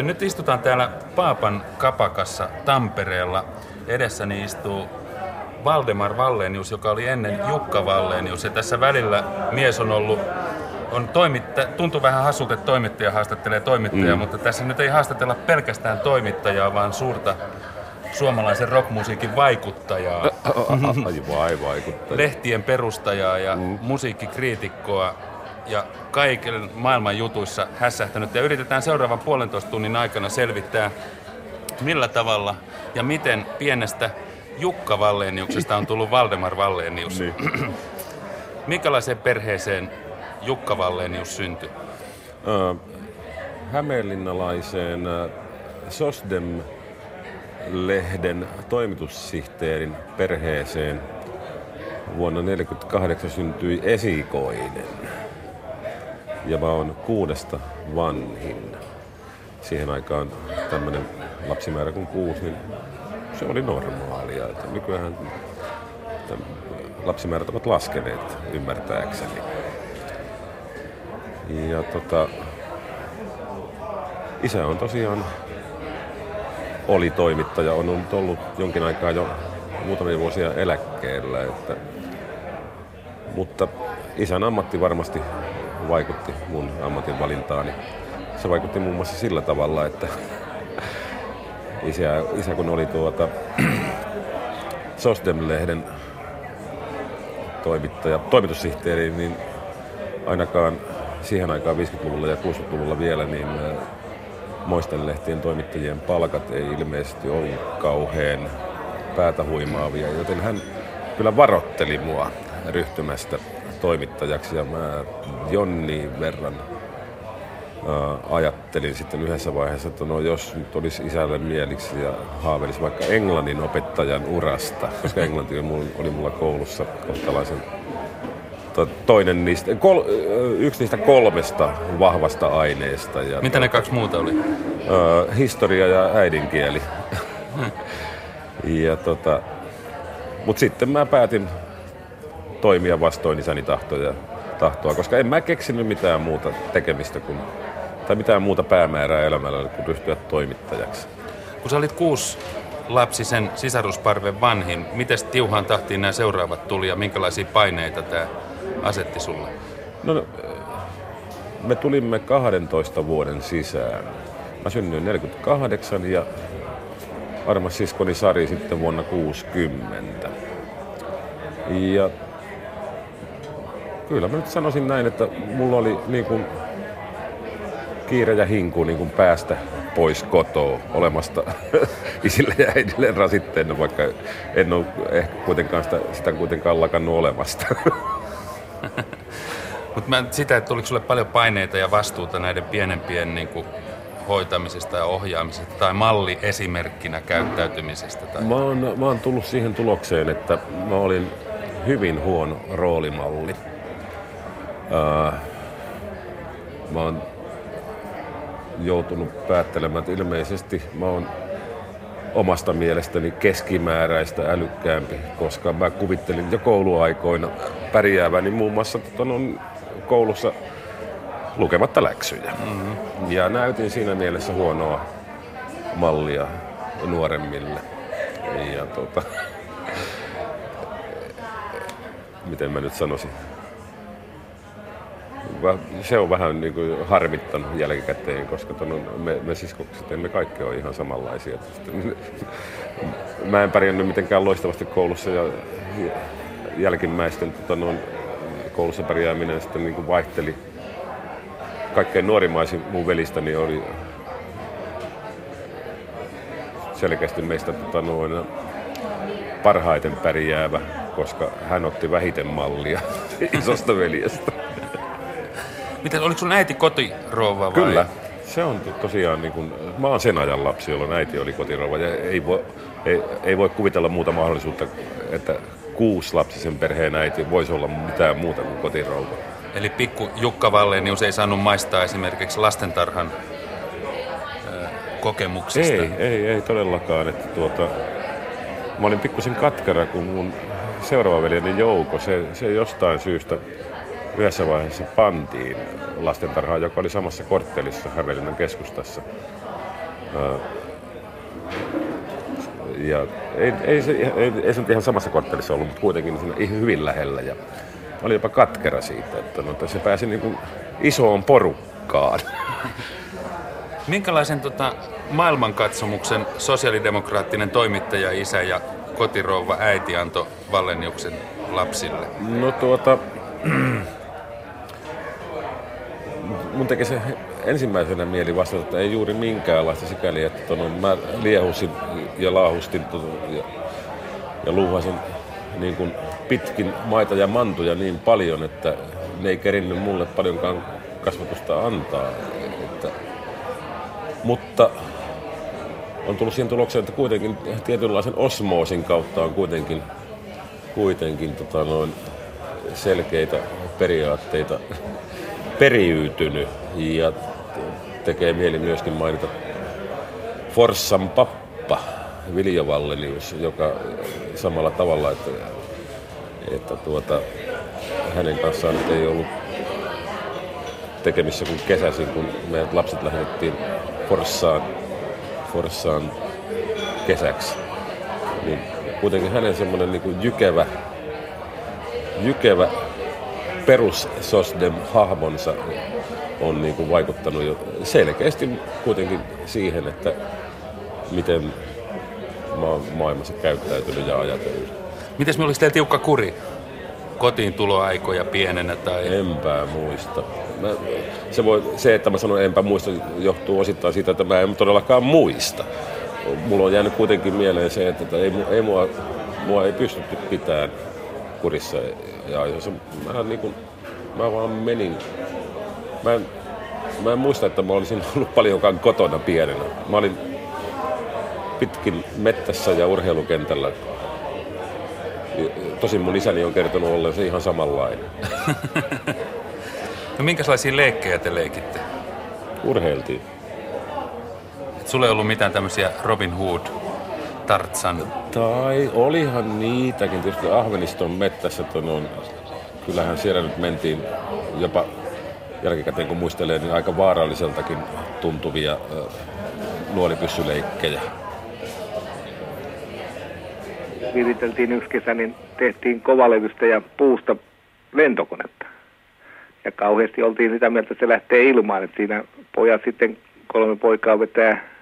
tervehditty. Nyt istutaan täällä Paapan kapakassa Tampereella. Edessäni istuu Valdemar Vallenius, joka oli ennen Jukka Vallenius. Ja tässä välillä mies on ollut, on toimitta, tuntuu vähän hassulta, että toimittaja haastattelee toimittajaa, mm. mutta tässä nyt ei haastatella pelkästään toimittajaa, vaan suurta suomalaisen rockmusiikin vaikuttajaa. Vai vaikuttajaa. Lehtien perustajaa ja mm. musiikkikriitikkoa ja kaiken maailman jutuissa hässähtänyt. Ja yritetään seuraavan puolentoista tunnin aikana selvittää, millä tavalla ja miten pienestä Jukka Valleniuksesta on tullut Valdemar Vallenius. Niin. Minkälaiseen perheeseen Jukka Vallenius syntyi? Hämeenlinnalaiseen Sosdem-lehden toimitussihteerin perheeseen vuonna 1948 syntyi esikoinen ja mä oon kuudesta vanhin. Siihen aikaan tämmöinen lapsimäärä kuin kuusi, niin se oli normaalia. Että nykyään lapsimäärät ovat laskeneet ymmärtääkseni. Ja tota, isä on tosiaan oli toimittaja, on ollut, ollut jonkin aikaa jo muutamia vuosia eläkkeellä, että, mutta isän ammatti varmasti vaikutti mun ammatin valintaani. Se vaikutti muun muassa sillä tavalla, että isä, isä kun oli tuota Sosdem-lehden toimittaja, toimitussihteeri, niin ainakaan siihen aikaan 50-luvulla ja 60-luvulla vielä, niin moisten lehtien toimittajien palkat ei ilmeisesti ollut kauhean päätä huimaavia, joten hän kyllä varotteli mua ryhtymästä toimittajaksi ja mä Jonni verran ää, ajattelin sitten yhdessä vaiheessa, että no jos nyt olisi isälle mieliksi ja haavelisi vaikka englannin opettajan urasta, koska englanti oli mulla koulussa kohtalaisen toinen niistä, kol, yksi niistä kolmesta vahvasta aineesta. Ja Mitä ne kaksi muuta oli? Ää, historia ja äidinkieli. Hmm. ja tota, mutta sitten mä päätin toimia vastoin isäni tahtoja, tahtoa, koska en mä keksinyt mitään muuta tekemistä kuin, tai mitään muuta päämäärää elämällä kuin ryhtyä toimittajaksi. Kun sä olit kuusi lapsisen sisarusparven vanhin, miten tiuhaan tahtiin nämä seuraavat tuli ja minkälaisia paineita tämä asetti sulle? No, no me tulimme 12 vuoden sisään. Mä synnyin 48 ja armas siskoni Sari sitten vuonna 60. Ja kyllä mä nyt sanoisin näin, että mulla oli niin kuin kiire ja hinku niin kuin päästä pois kotoa olemasta isille ja äidille rasitteena, vaikka en ole ehkä kuitenkaan sitä, sitä kuitenkaan lakannut olemasta. Mutta sitä, että tuliko sulle paljon paineita ja vastuuta näiden pienempien niin kuin, hoitamisesta ja ohjaamisesta tai malli esimerkkinä käyttäytymisestä? Tai... Mä, oon, mä oon tullut siihen tulokseen, että mä olin hyvin huono roolimalli. Ää, mä oon joutunut päättelemään, että ilmeisesti mä oon omasta mielestäni keskimääräistä älykkäämpi, koska mä kuvittelin jo kouluaikoina pärjääväni muun muassa tota, no, koulussa lukematta läksyjä. Mm-hmm. Ja näytin siinä mielessä huonoa mallia nuoremmille. Ja tota, miten mä nyt sanoisin, se on vähän niin kuin harmittanut jälkikäteen, koska ton, me, me siskokset emme kaikki ole ihan samanlaisia. Mä en pärjännyt mitenkään loistavasti koulussa ja jälkimmäisten tota, no, koulussa pärjääminen sitten niin kuin vaihteli. Kaikkein nuorimaisin mun velistäni oli selkeästi meistä tota, noin, parhaiten pärjäävä, koska hän otti vähiten mallia isosta veljestä. Miten, oliko sun äiti kotirouva vai? Kyllä. Se on tosiaan, niin kuin, mä oon sen ajan lapsi, jolloin äiti oli kotirouva. Ja ei voi, ei, ei voi kuvitella muuta mahdollisuutta, että kuusi lapsisen perheen äiti voisi olla mitään muuta kuin kotirouva. Eli pikku Jukka Vallenius ei saanut maistaa esimerkiksi lastentarhan kokemuksista? Ei, ei, ei todellakaan. Että tuota, mä olin pikkusen katkera, kun mun seuraava veljeni Jouko, se, se jostain syystä yhdessä vaiheessa pantiin lastentarhaan, joka oli samassa korttelissa Hämeenlinnan keskustassa. ja ei, ei, se, ei, ei se nyt ihan samassa korttelissa ollut, mutta kuitenkin siinä hyvin lähellä. Ja oli jopa katkera siitä, että, no, että se pääsi niin kuin isoon porukkaan. Minkälaisen tota, maailmankatsomuksen sosiaalidemokraattinen toimittaja, isä ja kotirouva äiti antoi Valleniuksen lapsille? No tuota, mun teki se ensimmäisenä mieli vastata, että ei juuri minkäänlaista sikäli, että tono, mä liehusin ja laahustin ja, ja luuhasin niin kuin pitkin maita ja mantuja niin paljon, että ne ei kerinnyt mulle paljonkaan kasvatusta antaa. Että, mutta on tullut siihen tulokseen, että kuitenkin tietynlaisen osmoosin kautta on kuitenkin, kuitenkin tota noin selkeitä periaatteita periytynyt. Ja tekee mieli myöskin mainita Forssan pappa Viljo Vallenius, joka samalla tavalla, että, että tuota, hänen kanssaan nyt ei ollut tekemissä kuin kesäisin, kun meidät lapset lähetettiin Forssaan, Forssaan kesäksi. Niin kuitenkin hänen semmoinen niin jykevä, jykevä perus Sosdem hahmonsa on niin kuin vaikuttanut jo selkeästi kuitenkin siihen, että miten ma- maailmassa käyttäytynyt ja ajatellut. Miten me olisi teillä tiukka kuri? Kotiin tuloaikoja pienenä tai... Enpä muista. Mä, se, voi, se, että mä sanon enpä muista, johtuu osittain siitä, että mä en todellakaan muista. Mulla on jäänyt kuitenkin mieleen se, että ei, ei mua, mua ei pystytty pitämään kurissa. Ja jos mä, niin kuin, mä vaan menin Mä en, mä en muista, että mä olisin ollut paljonkaan kotona pienenä. Mä olin pitkin mettässä ja urheilukentällä. Tosin mun isäni on kertonut ollen se ihan samanlainen. no minkälaisia leikkejä te leikitte? Urheiltiin. Et sulle ei ollut mitään tämmöisiä Robin Hood, Tartsan? Tai olihan niitäkin. Tietysti Ahveniston mettässä on, kyllähän siellä nyt mentiin jopa jälkikäteen kun muistelee, niin aika vaaralliseltakin tuntuvia nuolipyssyleikkejä. Viriteltiin yksi kesä, niin tehtiin kovalevystä ja puusta lentokonetta. Ja kauheasti oltiin sitä mieltä, että se lähtee ilmaan. Että siinä pojat sitten kolme poikaa vetää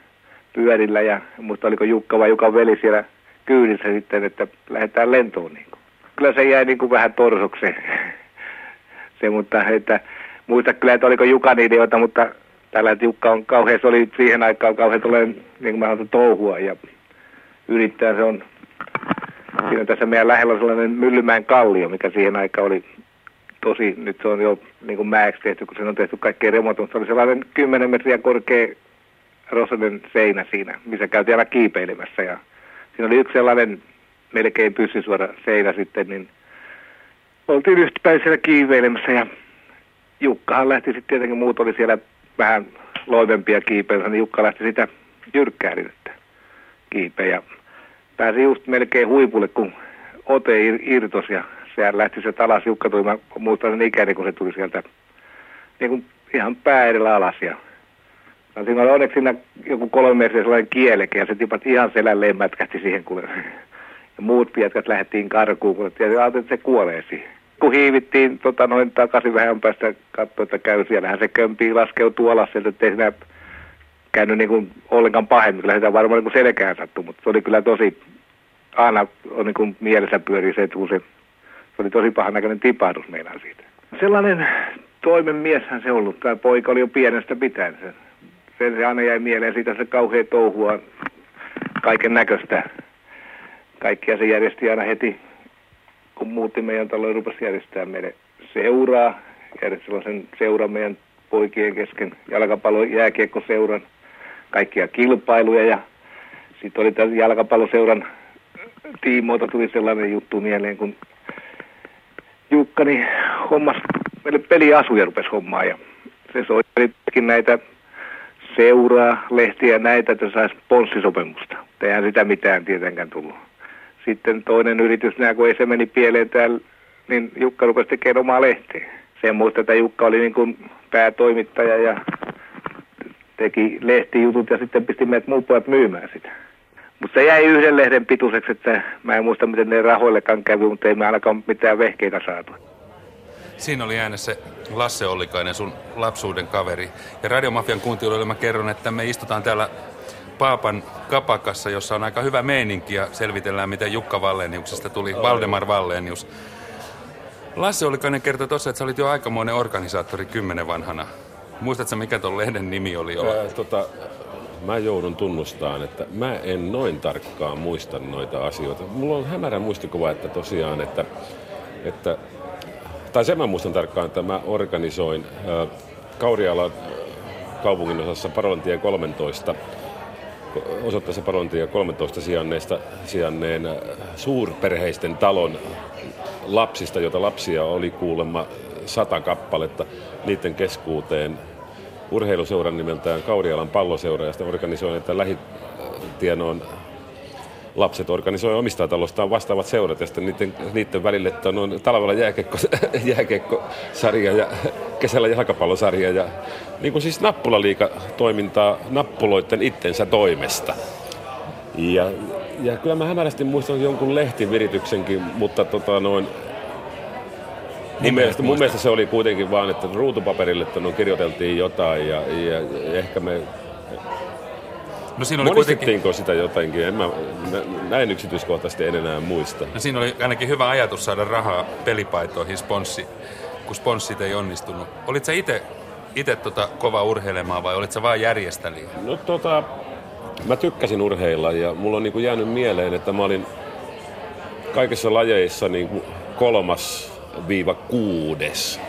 pyörillä ja muista oliko Jukka vai Jukan veli siellä kyydissä sitten, että lähdetään lentoon. Niin kuin. Kyllä se jäi niin kuin vähän torsoksi se, mutta että muista kyllä, että oliko Jukan ideoita, mutta tällä Jukka on kauhean, se oli siihen aikaan kauhean tulee, niin kuin mä sanon, touhua ja yrittää se on, siinä tässä meidän lähellä on sellainen Myllymäen kallio, mikä siihen aikaan oli tosi, nyt se on jo niin kuin mäeksi tehty, kun se on tehty kaikkea remontoa, se oli sellainen 10 metriä korkea rosoinen seinä siinä, missä käytiin aina kiipeilemässä ja siinä oli yksi sellainen melkein pyssysuora seinä sitten, niin oltiin yhtäpäin siellä kiiveilemässä ja Jukkahan lähti sitten tietenkin, muut oli siellä vähän loivempia kiipeilyä, niin Jukka lähti sitä jyrkkäärinettä kiipeä. Pääsi just melkein huipulle, kun ote irtos ja sehän lähti se alas. Jukka tuli, mä muistan sen ikäinen, kun se tuli sieltä niin kuin ihan pää edellä alas. Ja, no, siinä oli onneksi siinä joku kolme metriä sellainen kieleke ja se tipat ihan selälleen mätkähti siihen, kun ja muut pietkat lähdettiin karkuun, kun ajattelin, että se kuolee siihen kun hiivittiin tota, noin takaisin vähän päästä katsoa, että käy siellähän se kömpii laskeutuu alas sieltä, ettei siinä käynyt niin kuin ollenkaan pahemmin. Kyllä sitä varmaan niin selkään sattui, mutta se oli kyllä tosi, aina on niin kuin mielessä pyörii se, että se, se oli tosi pahan näköinen tipahdus meinaan siitä. Sellainen toimen mieshän se ollut. Tämä poika oli jo pienestä pitäen. Sen, sen se aina jäi mieleen siitä se kauhea touhua kaiken näköistä. Kaikkia se järjesti aina heti kun muutti meidän taloon, rupesi järjestää meille seuraa, järjesti sellaisen seuran meidän poikien kesken, jalkapallo, jääkiekkoseuran, kaikkia kilpailuja ja sitten oli tämän jalkapalloseuran tiimoilta tuli sellainen juttu mieleen, kun Jukka niin hommas meille peliasuja rupesi hommaa ja se soittelikin näitä seuraa, lehtiä näitä, että saisi ponssisopimusta. Eihän sitä mitään tietenkään tullut sitten toinen yritys, nää, kun ei se meni pieleen täällä, niin Jukka rupesi tekemään omaa lehteä. Sen muista, että Jukka oli niin kuin päätoimittaja ja teki lehtijutut ja sitten pisti meidät muut pojat myymään sitä. Mutta se jäi yhden lehden pituiseksi, että mä en muista miten ne rahoillekaan kävi, mutta ei me ainakaan mitään vehkeitä saatu. Siinä oli äänessä Lasse Ollikainen, sun lapsuuden kaveri. Ja Radiomafian kuuntelijoille mä kerron, että me istutaan täällä Paapan kapakassa, jossa on aika hyvä meininki ja selvitellään, miten Jukka Valleniuksesta tuli Valdemar Vallenius. Lasse Ollikainen kertoi tuossa, että sä olit jo aikamoinen organisaattori kymmenen vanhana. Muistatko mikä tuon lehden nimi oli? Ää, tota, mä joudun tunnustamaan, että mä en noin tarkkaan muista noita asioita. Mulla on hämärä muistikuva, että tosiaan, että, että tai sen mä muistan tarkkaan, että mä organisoin ää, Kaurialan kaupungin osassa Parolantien 13 osoitteessa Parolantien 13 sijanneista, sijanneen suurperheisten talon lapsista, joita lapsia oli kuulemma sata kappaletta. Niiden keskuuteen urheiluseuran nimeltään Kaurialan palloseura ja sitten organisoin, että lähitienoon lapset organisoi omista talostaan vastaavat seurat ja sitten niiden, niiden välille, että on talvella jääkekko, jääkekkosarja ja kesällä jalkapallosarja ja niin kuin siis nappulaliika toimintaa nappuloiden itsensä toimesta. Ja, ja kyllä mä hämärästi muistan jonkun lehtivirityksenkin, mutta tota noin, Mun mielestä, mun mielestä se oli kuitenkin vaan, että ruutupaperille no, kirjoiteltiin jotain ja, ja ehkä me... No siinä oli kuitenkin... sitä jotenkin? En mä, näin yksityiskohtaisesti en enää muista. No siinä oli ainakin hyvä ajatus saada rahaa pelipaitoihin sponssi, kun sponssit ei onnistunut. Olit sä itse itse tota kova urheilemaan vai olit sä vaan järjestäjä? No tota, mä tykkäsin urheilla ja mulla on niinku jäänyt mieleen, että mä olin kaikissa lajeissa niinku kolmas viiva kuudes.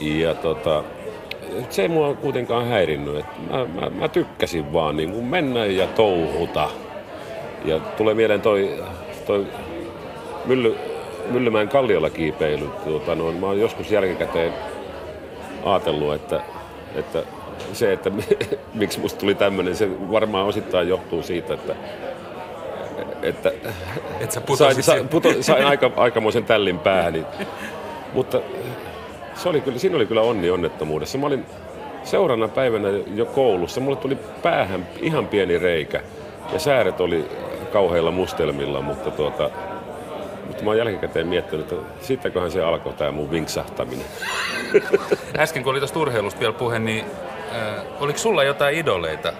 Ja tota, se ei mua kuitenkaan häirinnyt. Että mä, mä, mä, tykkäsin vaan niin kuin mennä ja touhuta. Ja tulee mieleen toi, toi Mylly, Myllymäen kalliolla kiipeily. Tuota, no, mä oon joskus jälkikäteen ajatellut, että, että se, että miksi musta tuli tämmöinen, se varmaan osittain johtuu siitä, että että Et sä sain, sain, puto, sain aika, aikamoisen tällin päähän. Mutta se oli kyllä, siinä oli kyllä onni onnettomuudessa. Mä olin seuraavana päivänä jo koulussa. Mulle tuli päähän ihan pieni reikä ja sääret oli kauheilla mustelmilla, mutta tuota, mutta mä oon jälkikäteen miettinyt, että sittenköhän se alkoi tämä mun vinksahtaminen. Äsken kun oli tuosta urheilusta vielä puhe, niin äh, oliko sulla jotain idoleita?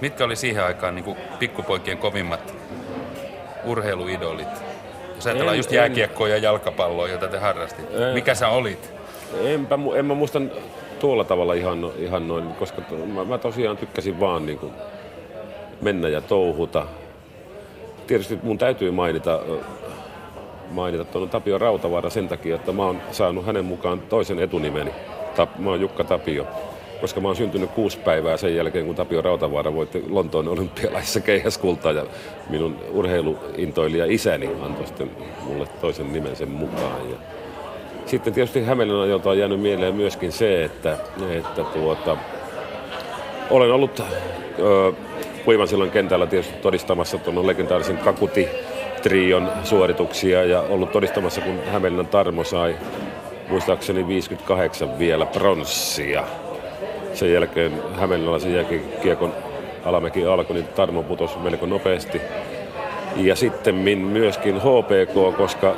Mitkä oli siihen aikaan niin pikkupoikien kovimmat urheiluidolit? Jos ajatellaan en, just jääkiekkoa ja jalkapalloa, jota te harrastit. En, Mikä sä olit? Enpä, en mä muista tuolla tavalla ihan, ihan noin, koska mä, mä tosiaan tykkäsin vaan niin kuin mennä ja touhuta. Tietysti mun täytyy mainita, mainita tuon Tapio Rautavaara sen takia, että mä oon saanut hänen mukaan toisen etunimeni. Mä oon Jukka Tapio koska mä oon syntynyt kuusi päivää sen jälkeen, kun Tapio Rautavaara voitti Lontoon olympialaisissa keihäskultaa ja minun urheiluintoilija isäni antoi sitten mulle toisen nimen sen mukaan. Ja sitten tietysti Hämeenlinnan ajalta on jäänyt mieleen myöskin se, että, että tuota, olen ollut ö, silloin kentällä tietysti todistamassa tuon legendaarisen Kakuti trion suorituksia ja ollut todistamassa, kun Hämeenlinnan Tarmo sai muistaakseni 58 vielä pronssia sen jälkeen Hämeenlaisen jälkikiekon alamäki alkoi, niin Tarmo putosi melko nopeasti. Ja sitten myöskin HPK, koska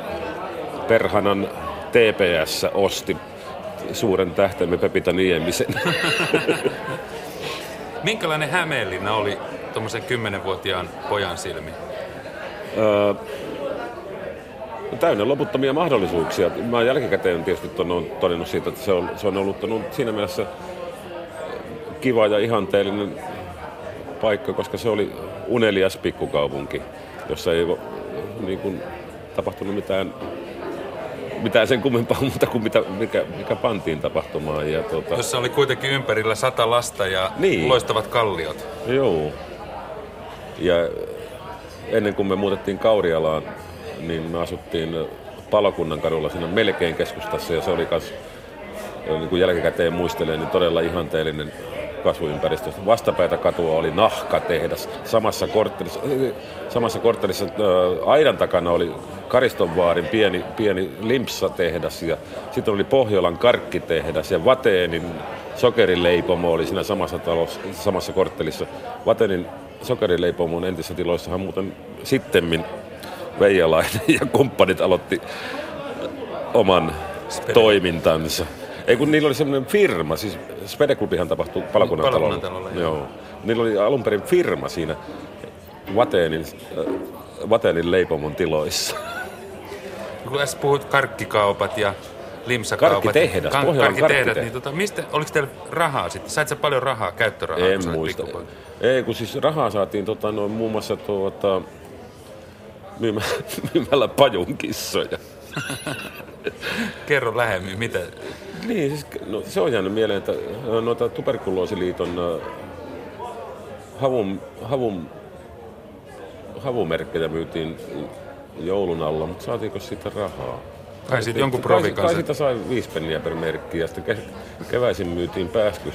Perhanan TPS osti suuren tähtemme Pepita Niemisen. Minkälainen Hämeenlinna oli tuommoisen kymmenenvuotiaan pojan silmi? Öö, täynnä loputtomia mahdollisuuksia. Mä jälkikäteen tietysti on todennut siitä, että se on, se on ollut siinä mielessä kiva ja ihanteellinen paikka, koska se oli unelias pikkukaupunki, jossa ei niin kuin, tapahtunut mitään, mitään sen kummempaa muuta kuin mitä, mikä, mikä pantiin tapahtumaan. Ja, tuota... Jossa oli kuitenkin ympärillä sata lasta ja niin. loistavat kalliot. Joo. Ja ennen kuin me muutettiin Kaurialaan, niin me asuttiin Palokunnan kadulla siinä melkein keskustassa ja se oli myös, niin kuin jälkikäteen muistelee, niin todella ihanteellinen kasvuympäristöstä. Vastapäätä katua oli nahkatehdas. Samassa korttelissa, samassa korttelissa aidan takana oli Karistonvaarin pieni, pieni limpsatehdas ja sitten oli Pohjolan karkkitehdas ja Vateenin sokerileipomo oli siinä samassa, talossa, samassa korttelissa. Vateenin sokerileipomon entisissä tiloissahan muuten sittemmin Veijalainen ja kumppanit aloitti oman toimintansa. Ei kun niillä oli semmoinen firma, siis Spedeklubihan tapahtui Palokunnan talolla. Joo. Niillä oli alun perin firma siinä Vateenin, äh, Vateenin leipomon tiloissa. Kun tässä puhut karkkikaupat ja limsakaupat. Karkkitehdas, kan, karkkitehdas, niin tota, mistä, oliko teillä rahaa sitten? Sait sä paljon rahaa, käyttörahaa? En muista. Ei, kun siis rahaa saatiin tota, noin, muun muassa tuota, myymällä, myymällä pajunkissoja. Kerro lähemmin, mitä? Niin, siis, no, se on jäänyt mieleen, että noita tuberkuloosiliiton havun, havun, havumerkkejä myytiin joulun alla, mutta saatiinko siitä rahaa? Kai siitä jonkun provikan. Kai siitä sai viisi penniä per merkki ja sitten keväisin myytiin pääskys,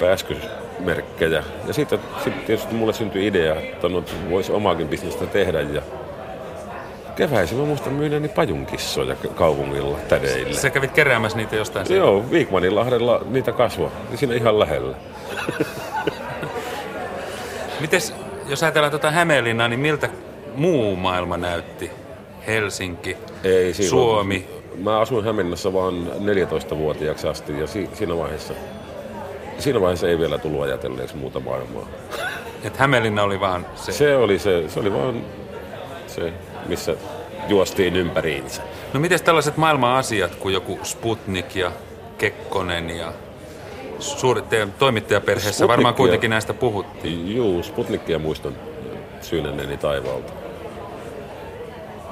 pääskysmerkkejä. Ja sitten, sitten tietysti mulle syntyi idea, että no, voisi omaakin bisnestä tehdä ja keväisin mä muistan myyneeni pajunkissoja kaupungilla tädeille. Sä kävit keräämässä niitä jostain siellä? Joo, Viikmaninlahdella niitä kasvoi, siinä ihan lähellä. Mites, jos ajatellaan tuota Hämeenlinnaa, niin miltä muu maailma näytti? Helsinki, Ei, Suomi. Mä asuin Hämeenlinnassa vaan 14-vuotiaaksi asti ja si- siinä vaiheessa siinä vaiheessa ei vielä tullut ajatelleeksi muuta maailmaa. Et Hämeenlinna oli vaan se? Se oli se, se oli vaan se missä juostiin ympäriinsä. No miten tällaiset maailman asiat kuin joku Sputnik ja Kekkonen ja suurit teidän toimittajaperheessä Sputnikia, varmaan kuitenkin näistä puhuttiin. Juu, Sputnikia muistan syynänneeni taivaalta.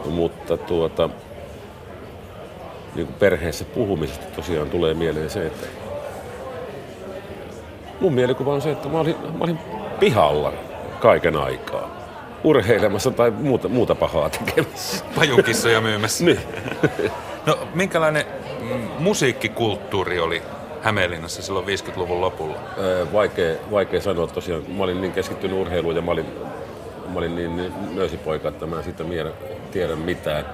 Mutta tuota, niin kuin perheessä puhumisesta tosiaan tulee mieleen se, että mun mielikuva on se, että mä olin, mä olin pihalla kaiken aikaa urheilemassa tai muuta, muuta pahaa tekemässä. Pajunkissoja myymässä. niin. no minkälainen musiikkikulttuuri oli Hämeenlinnassa silloin 50-luvun lopulla? vaikea, vaikea sanoa tosiaan. Mä olin niin keskittynyt urheiluun ja mä olin, mä olin niin, niin nöysipoika, että mä en siitä tiedä mitään.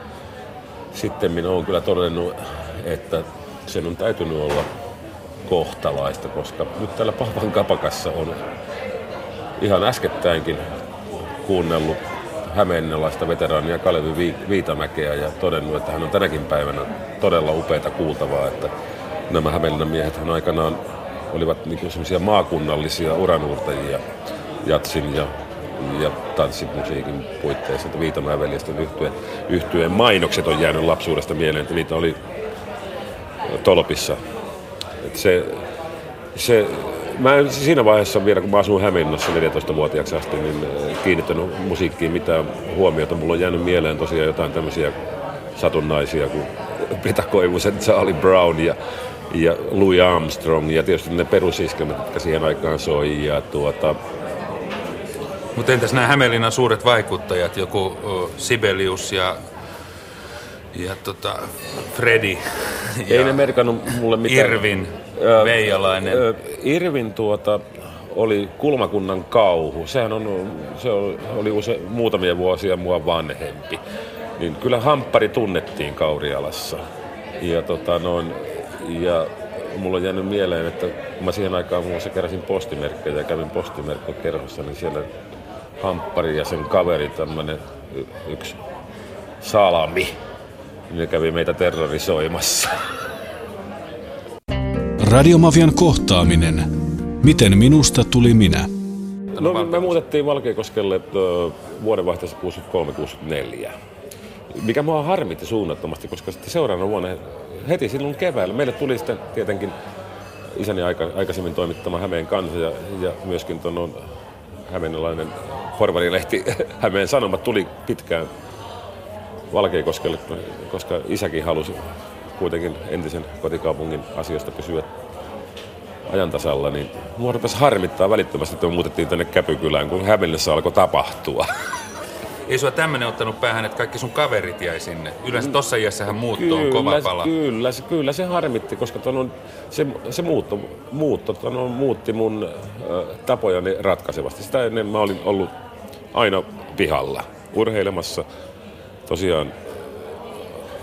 Sitten minä olen kyllä todennut, että sen on täytynyt olla kohtalaista, koska nyt täällä Pahvan kapakassa on ihan äskettäinkin kuunnellut hämeenlaista veteraania Kalevi Viitamäkeä ja todennut, että hän on tänäkin päivänä todella upeita kuultavaa, että nämä Hämeenlinnan miehet hän aikanaan olivat niin semmoisia maakunnallisia uranuurtajia jatsin ja, ja tanssimusiikin puitteissa, että Viitamäen veljesten yhtyeen, yhtyeen mainokset on jäänyt lapsuudesta mieleen, että niitä oli tolpissa. Että se, se mä en siinä vaiheessa vielä, kun mä asuin Hämeenlinnassa 14-vuotiaaksi asti, niin äh, kiinnittänyt musiikkiin mitään huomiota. Mulla on jäänyt mieleen tosiaan jotain tämmöisiä satunnaisia kuin Peta Koivusen, Charlie Brown ja, ja Louis Armstrong ja tietysti ne perusiskelmät, jotka siihen aikaan soi. Ja tuota, mutta entäs nämä Hämeenlinnan suuret vaikuttajat, joku Sibelius ja ja tota, Freddy. Ei ne merkannut mulle mitään. Irvin, Veijalainen. Irvin tuota, oli kulmakunnan kauhu. Sehän on, se oli use, muutamia vuosia mua vanhempi. Niin kyllä hamppari tunnettiin Kaurialassa. Ja, tota, noin, ja mulla on jäänyt mieleen, että kun mä siihen aikaan muun muassa keräsin postimerkkejä ja kävin postimerkkokerhossa, niin siellä hamppari ja sen kaveri, tämmönen yksi salami, ne kävi meitä terrorisoimassa. Radiomafian kohtaaminen. Miten minusta tuli minä? No me muutettiin Valkeakoskelle vuodenvaihteessa 63-64. Mikä mua harmitti suunnattomasti, koska sitten seuraavana vuonna heti silloin keväällä meille tuli sitten tietenkin isäni aika, aikaisemmin toimittama Hämeen kansa ja, ja myöskin tuon hämeenlainen porvarilehti Hämeen Sanomat tuli pitkään Valkeakoskelle, koska isäkin halusi kuitenkin entisen kotikaupungin asioista pysyä ajan tasalla, niin mua rupesi harmittaa välittömästi, että me muutettiin tänne Käpykylään, kun Hämeenlinnassa alkoi tapahtua. Ei sua tämmönen ottanut päähän, että kaikki sun kaverit jäi sinne. Yleensä tossa iässähän muutto on kova pala. Kyllä, se, kyllä se harmitti, koska ton se, se muutto, muutto ton muutti mun äh, tapojani ratkaisevasti. Sitä ennen mä olin ollut aina pihalla urheilemassa. Tosiaan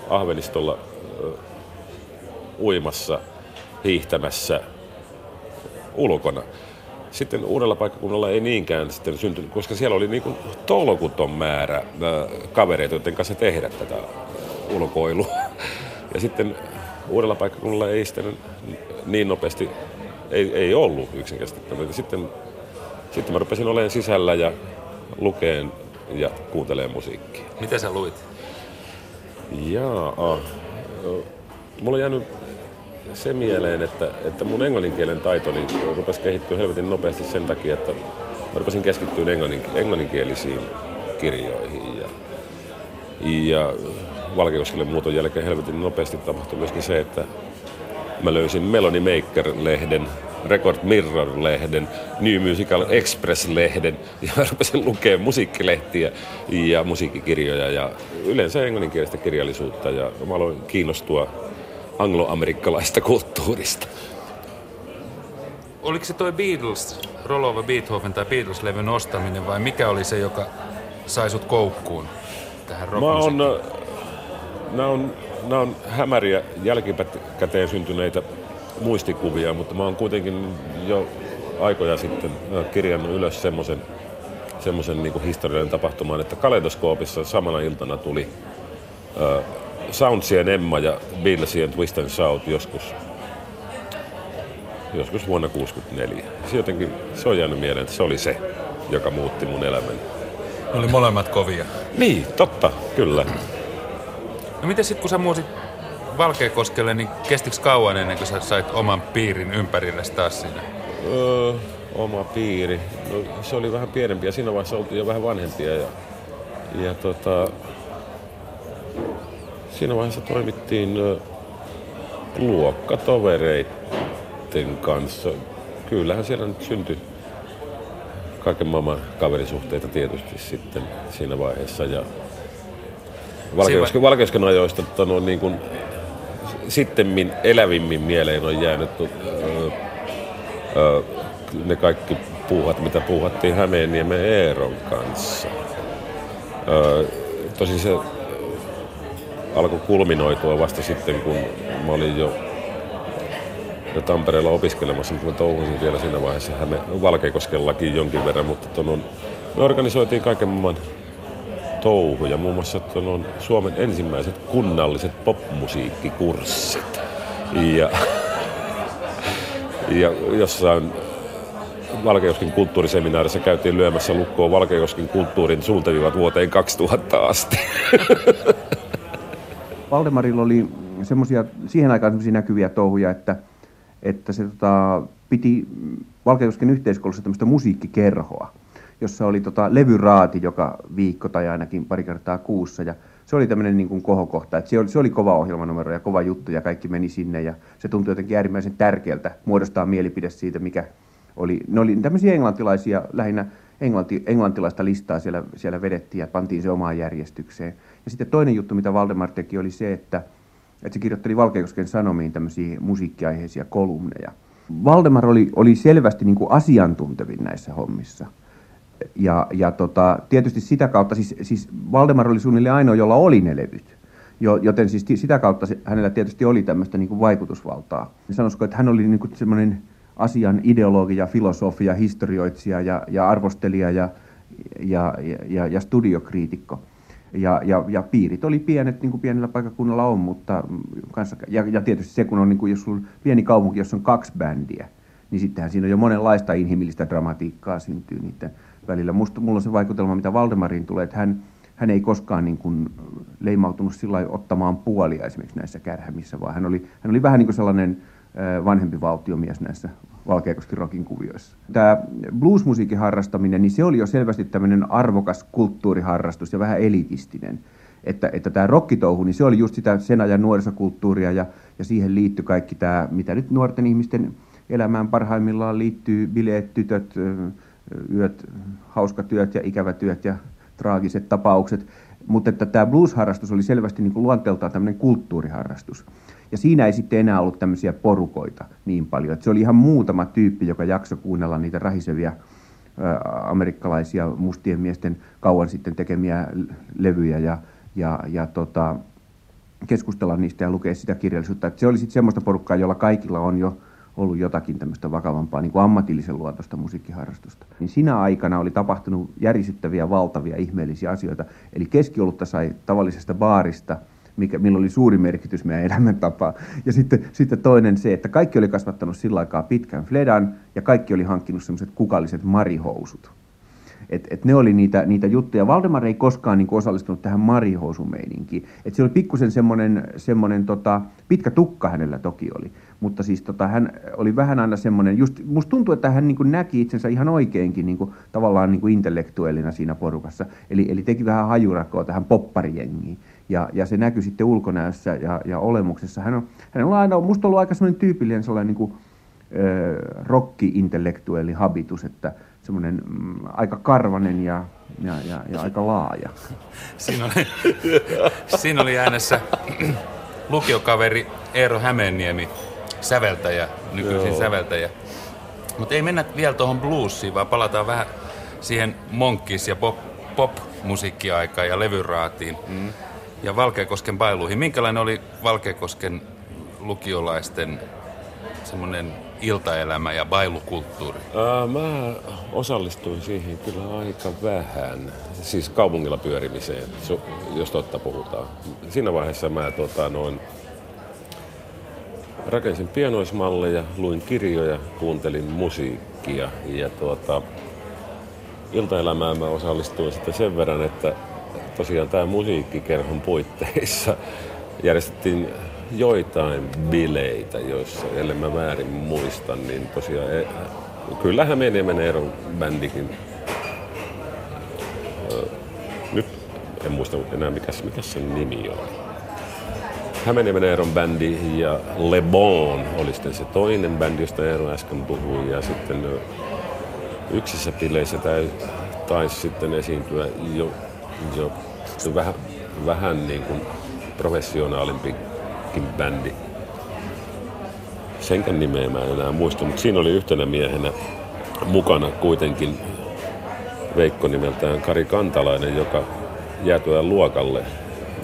Ahvenistolla uimassa, hiihtämässä ulkona. Sitten uudella paikkakunnalla ei niinkään sitten syntynyt, koska siellä oli niin kuin tolkuton määrä kavereita, joiden kanssa tehdä tätä ulkoilua. Ja sitten uudella paikkakunnalla ei sitten niin nopeasti ei, ei ollut yksinkertaisesti. Sitten, sitten mä rupesin olemaan sisällä ja lukeen ja kuuntelemaan musiikkia. Mitä sä luit? Jaa, mulla on jäänyt se mieleen, että, että mun englanninkielen taitoni rupesi kehittyä helvetin nopeasti sen takia, että mä rupesin keskittyä englannin, englanninkielisiin kirjoihin. Ja, ja Valkeakoskelle muuton jälkeen helvetin nopeasti tapahtui myöskin se, että mä löysin Melody Maker-lehden, Record Mirror-lehden, New Musical Express-lehden ja mä rupesin lukemaan musiikkilehtiä ja musiikkikirjoja ja yleensä englanninkielistä kirjallisuutta ja mä aloin kiinnostua angloamerikkalaista kulttuurista. Oliko se toi Beatles, Rolova Beethoven tai Beatles-levyn ostaminen vai mikä oli se, joka sai sut koukkuun tähän Mä on, nämä on, nämä on hämäriä jälkikäteen syntyneitä muistikuvia, mutta mä oon kuitenkin jo aikoja sitten kirjannut ylös semmoisen semmoisen niin historiallinen tapahtuman, että Kaleidoskoopissa samana iltana tuli äh, Soundsien Emma ja Beatlesien Twist and Shout joskus, joskus vuonna 1964. Se, jotenkin, se on jäänyt mieleen, että se oli se, joka muutti mun elämäni. Ne oli molemmat kovia. Niin, totta, kyllä. No miten sitten kun sä muusit Valkeakoskelle, niin kestikö kauan ennen kuin sä sait oman piirin ympärille taas siinä? Öö, oma piiri. No, se oli vähän pienempi ja siinä vaiheessa oltiin jo vähän vanhempia. Ja, ja tota, siinä vaiheessa toimittiin luokkatovereiden kanssa. Kyllähän siellä nyt syntyi kaiken maailman kaverisuhteita tietysti sitten siinä vaiheessa. Ja Valkeusken, Valkeusken ajoista tota, no, niin kuin, sittemmin elävimmin mieleen on jäänyt öö, öö, ne kaikki puuhat, mitä puuhattiin Hämeenniemen Eeron kanssa. Öö, tosi se alkoi kulminoitua vasta sitten, kun mä olin jo, jo Tampereella opiskelemassa, mutta mä touhusin vielä siinä vaiheessa Häme, Valkeakoskellakin jonkin verran, mutta tonon, me organisoitiin kaiken maailman touhuja, muun muassa tonon, Suomen ensimmäiset kunnalliset popmusiikkikurssit. Ja, ja jossain Valkeakosken kulttuuriseminaarissa käytiin lyömässä lukkoon Valkeakosken kulttuurin suuntaviivat vuoteen 2000 asti. Valdemarilla oli semmoisia, siihen aikaan semmoisia näkyviä touhuja, että, että se tota, piti Valkeakosken yhteiskoulussa tämmöistä musiikkikerhoa, jossa oli tota, levyraati joka viikko tai ainakin pari kertaa kuussa. Ja se oli tämmöinen niin kuin kohokohta, että se oli, se oli kova ohjelmanumero ja kova juttu ja kaikki meni sinne ja se tuntui jotenkin äärimmäisen tärkeältä muodostaa mielipide siitä, mikä oli, ne oli tämmöisiä englantilaisia, lähinnä englanti, englantilaista listaa siellä, siellä vedettiin ja pantiin se omaan järjestykseen. Ja sitten toinen juttu, mitä Valdemar teki, oli se, että, että se kirjoitteli Valkeakosken Sanomiin tämmöisiä musiikkiaiheisia kolumneja. Valdemar oli, oli selvästi niin kuin asiantuntevin näissä hommissa. Ja, ja tota, tietysti sitä kautta, siis, siis Valdemar oli suunnilleen ainoa, jolla oli ne levyt. Jo, joten siis sitä kautta hänellä tietysti oli tämmöistä niin kuin vaikutusvaltaa. Sanoisiko, että hän oli niin kuin semmoinen asian ideologi ja filosofi ja historioitsija ja, ja arvostelija ja, ja, ja, ja studiokriitikko. Ja, ja, ja piirit oli pienet, niin kuin pienellä paikakunnalla on, mutta kanssa, ja, ja tietysti se, kun on, niin kuin, jos on pieni kaupunki, jossa on kaksi bändiä, niin sittenhän siinä on jo monenlaista inhimillistä dramatiikkaa syntyy niiden välillä. Musta, mulla on se vaikutelma, mitä Valdemariin tulee, että hän, hän ei koskaan niin kuin leimautunut sillä ottamaan puolia esimerkiksi näissä kärhämissä, vaan hän oli, hän oli vähän niin kuin sellainen vanhempi valtiomies näissä Valkeakosken rokin kuvioissa. Tämä bluesmusiikin harrastaminen, niin se oli jo selvästi tämmöinen arvokas kulttuuriharrastus ja vähän elitistinen. Että, että tämä rokkitouhu, niin se oli just sitä sen ajan nuorisokulttuuria ja, ja siihen liittyi kaikki tämä, mitä nyt nuorten ihmisten elämään parhaimmillaan liittyy, bileet, tytöt, yöt, hauskatyöt ja ikävätyöt ja traagiset tapaukset. Mutta että tämä blues-harrastus oli selvästi niin kuin luonteeltaan tämmöinen kulttuuriharrastus. Ja siinä ei sitten enää ollut tämmöisiä porukoita niin paljon. Että se oli ihan muutama tyyppi, joka jakso kuunnella niitä rahisevia amerikkalaisia mustien miesten kauan sitten tekemiä levyjä ja, ja, ja tota, keskustella niistä ja lukea sitä kirjallisuutta. Että se oli sitten semmoista porukkaa, jolla kaikilla on jo ollut jotakin tämmöistä vakavampaa niin kuin ammatillisen luontoista musiikkiharrastusta. Niin siinä aikana oli tapahtunut järisyttäviä, valtavia, ihmeellisiä asioita. Eli keskiolutta sai tavallisesta baarista, mikä, millä oli suuri merkitys meidän elämäntapaa. Ja sitten, sitten toinen se, että kaikki oli kasvattanut sillä aikaa pitkän fledan ja kaikki oli hankkinut semmoiset kukalliset marihousut. Et, et ne oli niitä, niitä juttuja. Valdemar ei koskaan niin osallistunut tähän marihousumeininkiin. Et se oli pikkusen semmoinen, semmoinen tota, pitkä tukka hänellä toki oli. Mutta siis tota, hän oli vähän aina semmoinen, just, musta tuntuu, että hän niin näki itsensä ihan oikeinkin niin kuin, tavallaan niin kuin intellektuellina siinä porukassa. Eli, eli teki vähän hajurakoa tähän popparijengiin. Ja, ja se näkyy sitten ulkonäössä ja, ja olemuksessa. Hän on, hän on aina, musta ollut aika semmoinen tyypillinen sellainen niin kuin, rokki-intellektuelli habitus, että semmoinen mm, aika karvanen ja, ja, ja, ja aika laaja. Siinä oli, siinä oli äänessä lukiokaveri Eero Hämeenniemi, säveltäjä, nykyisin Joo. säveltäjä. Mutta ei mennä vielä tuohon bluesiin, vaan palataan vähän siihen monkkis- ja pop, pop-musiikkiaikaan ja levyraatiin mm. ja Valkeakosken bailuihin. Minkälainen oli Valkeakosken lukiolaisten semmoinen iltaelämä ja bailukulttuuri? Ää, mä osallistuin siihen kyllä aika vähän, siis kaupungilla pyörimiseen, jos totta puhutaan. Siinä vaiheessa mä tota, noin, rakensin pienoismalleja, luin kirjoja, kuuntelin musiikkia ja tuota, iltaelämään mä osallistuin sitten sen verran, että tosiaan tämä musiikkikerhon puitteissa järjestettiin joitain bileitä, joissa, ellei mä väärin muistan, niin tosiaan e, kyllähän Hämeeniemen Eeron bändikin nyt en muista enää mikä, mikä sen nimi oli. Hämeeniemen Eeron bändi ja Le Bon oli sitten se toinen bändi, josta Eero äsken puhui. Ja sitten yksissä bileissä taisi sitten esiintyä jo, jo vähän, vähän niin kuin professionaalimpi Rockin bändi. Senkään nimeä mä en enää muista, mutta siinä oli yhtenä miehenä mukana kuitenkin Veikko nimeltään Kari Kantalainen, joka jäätyä luokalle,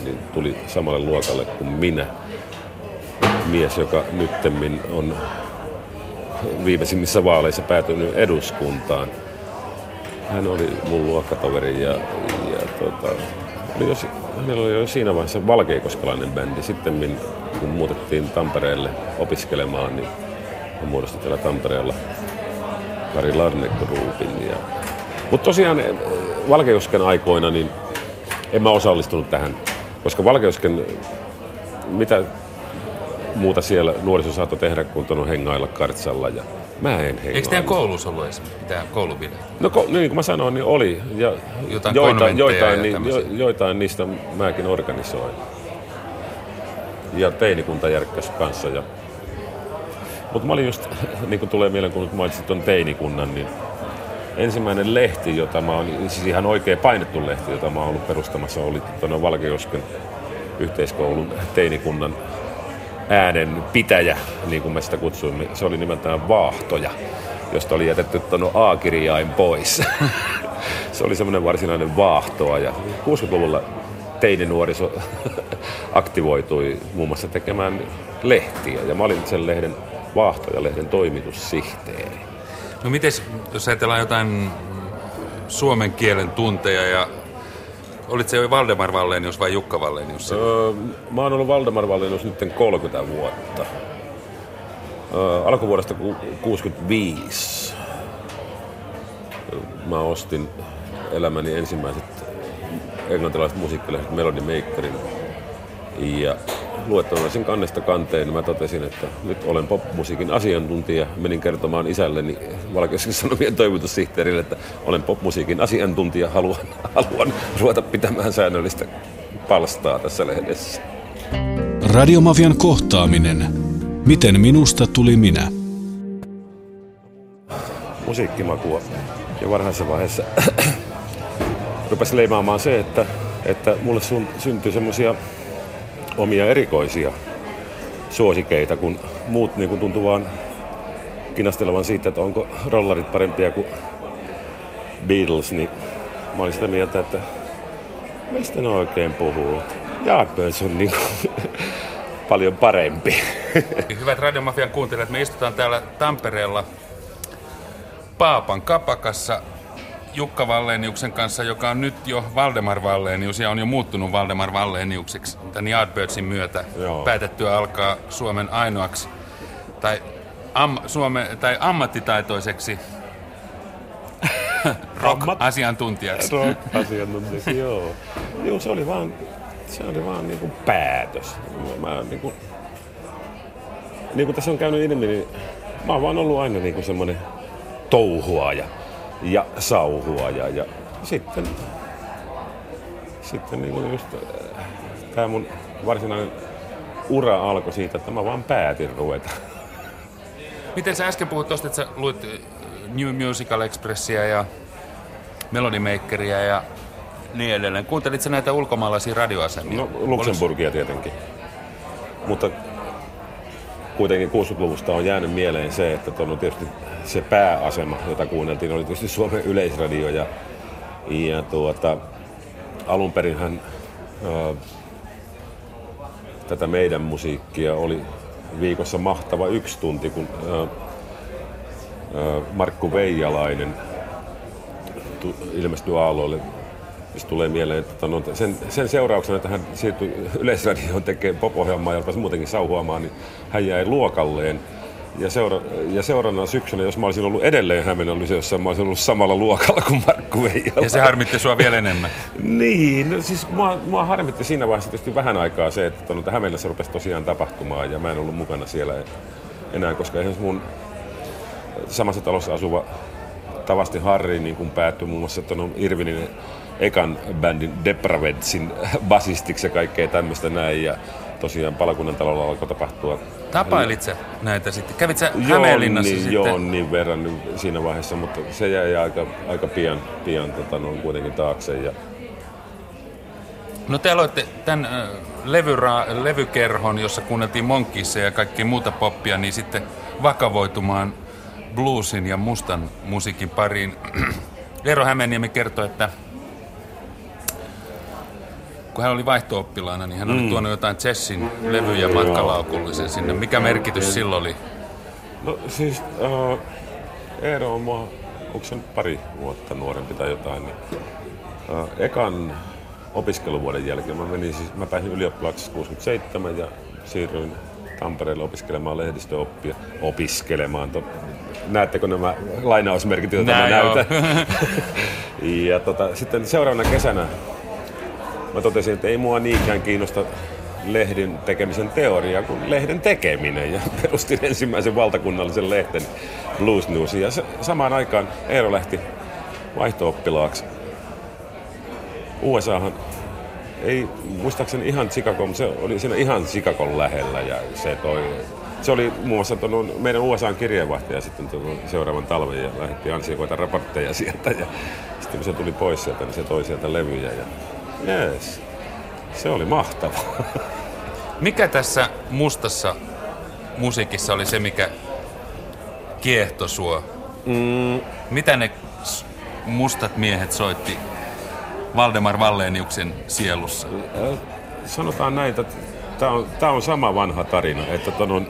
niin tuli samalle luokalle kuin minä. Mies, joka nyttemmin on viimeisimmissä vaaleissa päätynyt eduskuntaan. Hän oli mun luokkatoveri ja, ja tota, oli jo, meillä oli jo siinä vaiheessa valkeikoskelainen bändi. Sitten kun muutettiin Tampereelle opiskelemaan, niin muodostin täällä Tampereella Kari Larnek-ruupin. Ja... Mutta tosiaan eh, Valkeusken aikoina niin en mä osallistunut tähän, koska Valkeusken, mitä muuta siellä nuoriso saattoi tehdä, kun tuonut hengailla kartsalla ja Mä en hengailla. Eikö teidän koulussa ollut esimerkiksi mitään koulubileitä? No ko, niin kuin mä sanoin, niin oli. Ja jotain, joitain, joitain, niin, jo, joitain niistä mäkin organisoin. Ja teinikunta järkkäs kanssa. Ja... Mutta mä olin just, niin kuin tulee mieleen, kun mainitsit tuon teinikunnan, niin ensimmäinen lehti, jota mä oon, siis ihan oikea painettu lehti, jota mä oon ollut perustamassa, oli tuonne Valkeosken yhteiskoulun teinikunnan äänen pitäjä, niin kuin me sitä kutsuimme. Se oli nimeltään Vaahtoja, josta oli jätetty tuonne A-kirjain pois. se oli semmoinen varsinainen vaahtoa ja 60-luvulla teininuoriso aktivoitui muun muassa tekemään lehtiä ja mä olin sen lehden Vaahtoja-lehden toimitussihteeri. No miten, jos ajatellaan jotain suomen kielen tunteja ja Olit se jo Valdemar Vallenius vai Jukka Vallenius? Öö, mä oon ollut Valdemar Vallenius nyt 30 vuotta. Öö, alkuvuodesta 65 mä ostin elämäni ensimmäiset englantilaiset musiikkilehdet Melody Makerin. Ja luetteluna sen kannesta kanteen, niin mä totesin, että nyt olen popmusiikin asiantuntija. Menin kertomaan isälleni Valkeuskin Sanomien toimitussihteerille, että olen popmusiikin asiantuntija, haluan, haluan ruveta pitämään säännöllistä palstaa tässä lehdessä. Radiomafian kohtaaminen. Miten minusta tuli minä? Musiikkimakua jo varhaisessa vaiheessa rupesi leimaamaan se, että, että mulle sun, syntyi semmoisia omia erikoisia suosikeita, kun muut niin kuin tuntuu vaan kinastelevan siitä, että onko rollarit parempia kuin Beatles, niin mä olin sitä mieltä, että mistä ne oikein puhuu. Yardbirds on niin kuin paljon parempi. Hyvät Radiomafian kuuntelijat, me istutaan täällä Tampereella Paapan kapakassa Jukka Valleniuksen kanssa, joka on nyt jo Valdemar Vallenius ja on jo muuttunut Valdemar Valleniuksiksi tämän Yardbirdsin myötä. Joo. Päätettyä alkaa Suomen ainoaksi tai, am, Suome, tai ammattitaitoiseksi rock-asiantuntijaksi. Rock-asiantuntijaksi, joo. Joo, se oli vaan, se oli vaan niin kuin päätös. Mä, niin kuin, niin kuin tässä on käynyt ilmi, niin mä oon vaan ollut aina niin kuin semmoinen touhuaja ja sauhuaja. Ja sitten, sitten niin kuin just tämä mun varsinainen ura alkoi siitä, että mä vaan päätin ruveta. Miten sä äsken puhut tuosta, että sä luit äh, New Musical Expressia ja Melody Makeria ja niin edelleen. Kuuntelit sä näitä ulkomaalaisia radioasemia? No Luxemburgia tietenkin. Mutta kuitenkin 60-luvusta on jäänyt mieleen se, että on tietysti se pääasema, jota kuunneltiin, oli tietysti Suomen yleisradio. Ja, ja tuota, alun perinhän ää, tätä meidän musiikkia oli viikossa mahtava yksi tunti, kun ää, ää, Markku Veijalainen tu, ilmestyi aalloille jos tulee mieleen, että no, sen, sen seurauksena, että hän siirtyi Yleisradioon tekemään pop-ohjelmaa ja muutenkin sauhuamaan, niin hän jäi luokalleen. Ja, seura- ja seuraavana syksynä, jos mä olisin ollut edelleen Hämeenä lyseossa, mä olisin ollut samalla luokalla kuin Markku Veijala. Ja se harmitti sua vielä enemmän. niin, no siis mua, mua harmitti siinä vaiheessa tietysti vähän aikaa se, että tuonne Hämeenlässä rupesi tosiaan tapahtumaan ja mä en ollut mukana siellä enää, koska se mun samassa talossa asuva Tavasti Harri niin kuin päättyi muun muassa tuon Irvinin ekan bändin Depravedsin basistiksi ja kaikkea tämmöistä näin. Ja tosiaan palakunnan talolla alkoi tapahtua. Tapailit sä näitä sitten? Kävit sä Joo, Hämeenlinnassa niin, sitten? joo, niin verran siinä vaiheessa, mutta se jäi aika, aika pian, pian tota, no, kuitenkin taakse. Ja, No te aloitte tämän äh, levyra- levykerhon, jossa kuunneltiin Monkeissa ja kaikkea muuta poppia, niin sitten vakavoitumaan bluesin ja mustan musiikin pariin. Eero Hämeeniemi kertoi, että kun hän oli vaihto-oppilaana, niin hän oli Mm. tuonut jotain Chessin levyjä matkalaukullisen sinne. Mikä merkitys silloin oli? no siis äh, Eero on mua, onko se nyt pari vuotta nuorempi tai jotain, niin äh, ekan opiskeluvuoden jälkeen mä menin siis, mä pääsin ylioppilaaksi 67 ja siirryin Tampereelle opiskelemaan lehdistöoppia. Opiskelemaan. To, näettekö nämä lainausmerkit, joita mä Nää joo. näytän? ja tota, sitten seuraavana kesänä mä totesin, että ei mua niinkään kiinnosta lehden tekemisen teoria kuin lehden tekeminen. Ja perustin ensimmäisen valtakunnallisen lehten Blues Newsin. Ja samaan aikaan Eero lähti vaihto-oppilaaksi USAhan ei muistaakseni ihan Chicago, se oli siinä ihan Chicagon lähellä ja se toi, se oli muun muassa tuon meidän USAn kirjeenvaihtaja sitten seuraavan talven ja lähetti ansiokoita raportteja sieltä ja sitten kun se tuli pois sieltä, niin se toi sieltä levyjä ja jees, se oli mahtavaa. Mikä tässä mustassa musiikissa oli se, mikä kiehto sua? Mm, Mitä ne mustat miehet soitti Valdemar Valleniuksen sielussa? Sanotaan näin, että tämä on, tää on sama vanha tarina, että ton on,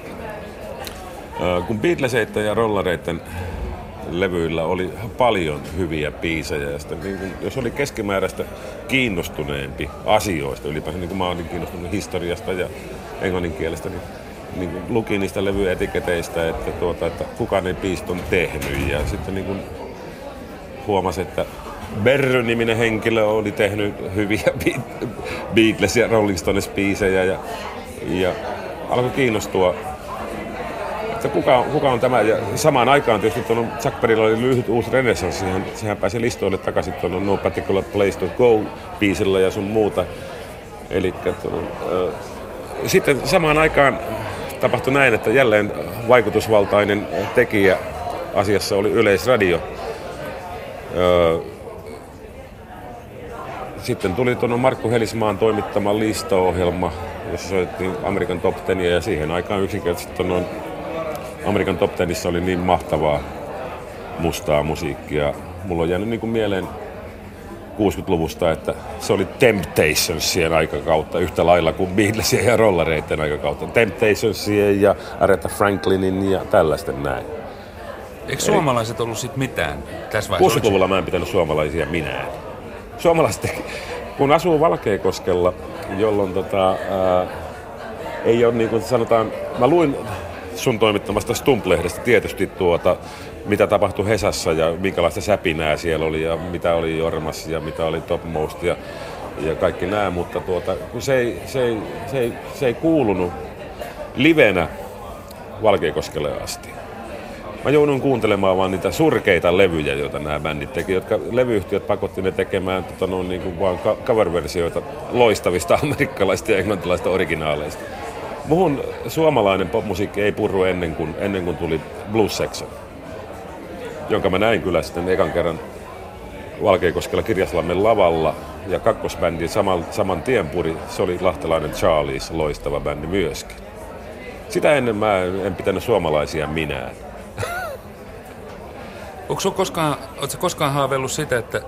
kun Beatleseiden ja Rollareiden levyillä oli paljon hyviä biisejä, ja niin kun, jos oli keskimääräistä kiinnostuneempi asioista, ylipäänsä niin kuin mä olin kiinnostunut historiasta ja englannin kielestä, niin, niin kun luki niistä levyetiketeistä, että, tuota, että kuka ne biisit on tehnyt, ja sitten niin kun huomasi, että Berry-niminen henkilö oli tehnyt hyviä Beat- Beatles ja Rolling Stones biisejä ja, ja alkoi kiinnostua, että kuka, on- kuka on tämä. Ja samaan aikaan tietysti tuon Chuck Berryllä oli lyhyt uusi renesanssi, sehän, sehän pääsi listoille takaisin tuon No Particular Place to Go biisillä ja sun muuta. Eli sitten samaan aikaan tapahtui näin, että jälleen vaikutusvaltainen tekijä asiassa oli Yleisradio. Sitten tuli tuonne Markku Helismaan toimittama listaohjelma, jossa soitettiin Amerikan Top Tenia ja siihen aikaan yksinkertaisesti noin Amerikan Top Tenissa oli niin mahtavaa mustaa musiikkia. Mulla on jäänyt niin kuin mieleen 60-luvusta, että se oli Temptationsien aikakautta yhtä lailla kuin Beatlesien ja Rollareiden aikakautta. Temptationsien ja Aretha Franklinin ja tällaisten näin. Eikö suomalaiset ollut sit mitään tässä vaiheessa? 60-luvulla mä en pitänyt suomalaisia minään. Suomalaiset, kun asuu Valkeakoskella, jolloin tota, ää, ei ole niin kuin sanotaan, mä luin sun toimittamasta Stump-lehdestä tietysti tuota, mitä tapahtui Hesassa ja minkälaista säpinää siellä oli ja mitä oli Jormas ja mitä oli Topmost ja, ja kaikki nämä, mutta tuota, kun se, ei, se, ei, se, ei, se ei kuulunut livenä Valkeakoskelle asti. Mä joudun kuuntelemaan vaan niitä surkeita levyjä, joita nämä bändit teki, jotka levyyhtiöt pakotti ne tekemään tota, no, niin kuin vaan cover-versioita loistavista amerikkalaisista ja englantilaisista originaaleista. Muhun suomalainen popmusiikki ei purru ennen kuin, ennen kuin tuli Blues Section, jonka mä näin kyllä sitten ekan kerran Valkeakoskella Kirjaslammen lavalla ja kakkosbändi saman, saman tien puri, se oli lahtelainen Charlies, loistava bändi myöskin. Sitä ennen mä en pitänyt suomalaisia minään. Onko koskaan, ootko koskaan haaveillut sitä, että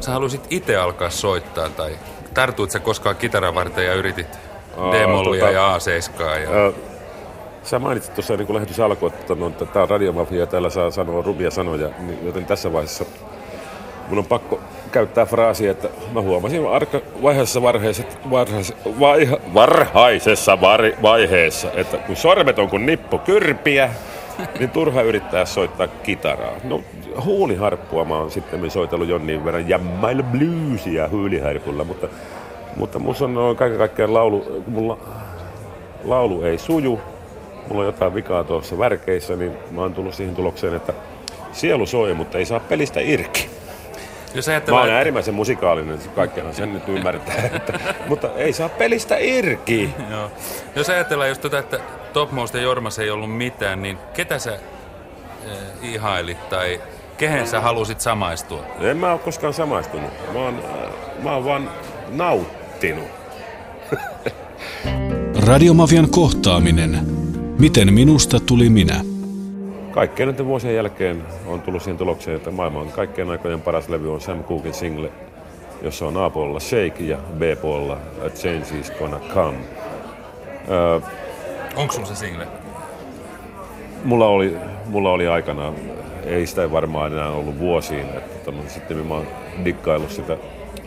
sä haluaisit itse alkaa soittaa tai tartuit sä koskaan kitaran varten ja yritit D-mollia tota, ja A7 ja... Ää, sä mainitsit tuossa niin lähetys alkoi, että, no, että tämä on radiomafia ja täällä saa sanoa rubia sanoja, niin joten tässä vaiheessa mun on pakko käyttää fraasia, että mä huomasin arka, vaiheessa, varheessa, varheessa, vaiha, varhaisessa var, vaiheessa, että kun sormet on kuin nippo kyrpiä, niin turha yrittää soittaa kitaraa. No huuliharppua mä oon sitten soitellut jonnin verran, jammailla bluesia huuliharpulla, mutta, mutta musta on noin kaiken kaikkiaan laulu, mulla laulu ei suju, mulla on jotain vikaa tuossa värkeissä, niin mä oon tullut siihen tulokseen, että sielu soi, mutta ei saa pelistä irki. Jos ajatellaan... Mä oon äärimmäisen musikaalinen, kaikkihan sen nyt ymmärtää, että, mutta ei saa pelistä irki. Joo. Jos ajatellaan just tätä, että Topmost ja Jormas ei ollut mitään, niin ketä sä eh, ihailit tai kehen sä halusit samaistua? En mä oo koskaan samaistunut. Mä oon, äh, mä oon vaan nauttinut. Radiomafian kohtaaminen. Miten minusta tuli minä? Kaikkien näiden vuosien jälkeen on tullut siihen tulokseen, että maailman kaikkien aikojen paras levy on Sam Cookin single, jossa on A-puolella Shake ja B-puolella A Change Is Gonna Come. Öö, Onko sulla se single? Mulla oli, mulla oli aikanaan, ei sitä varmaan enää ollut vuosiin, että tota, sitten mä oon dikkaillut sitä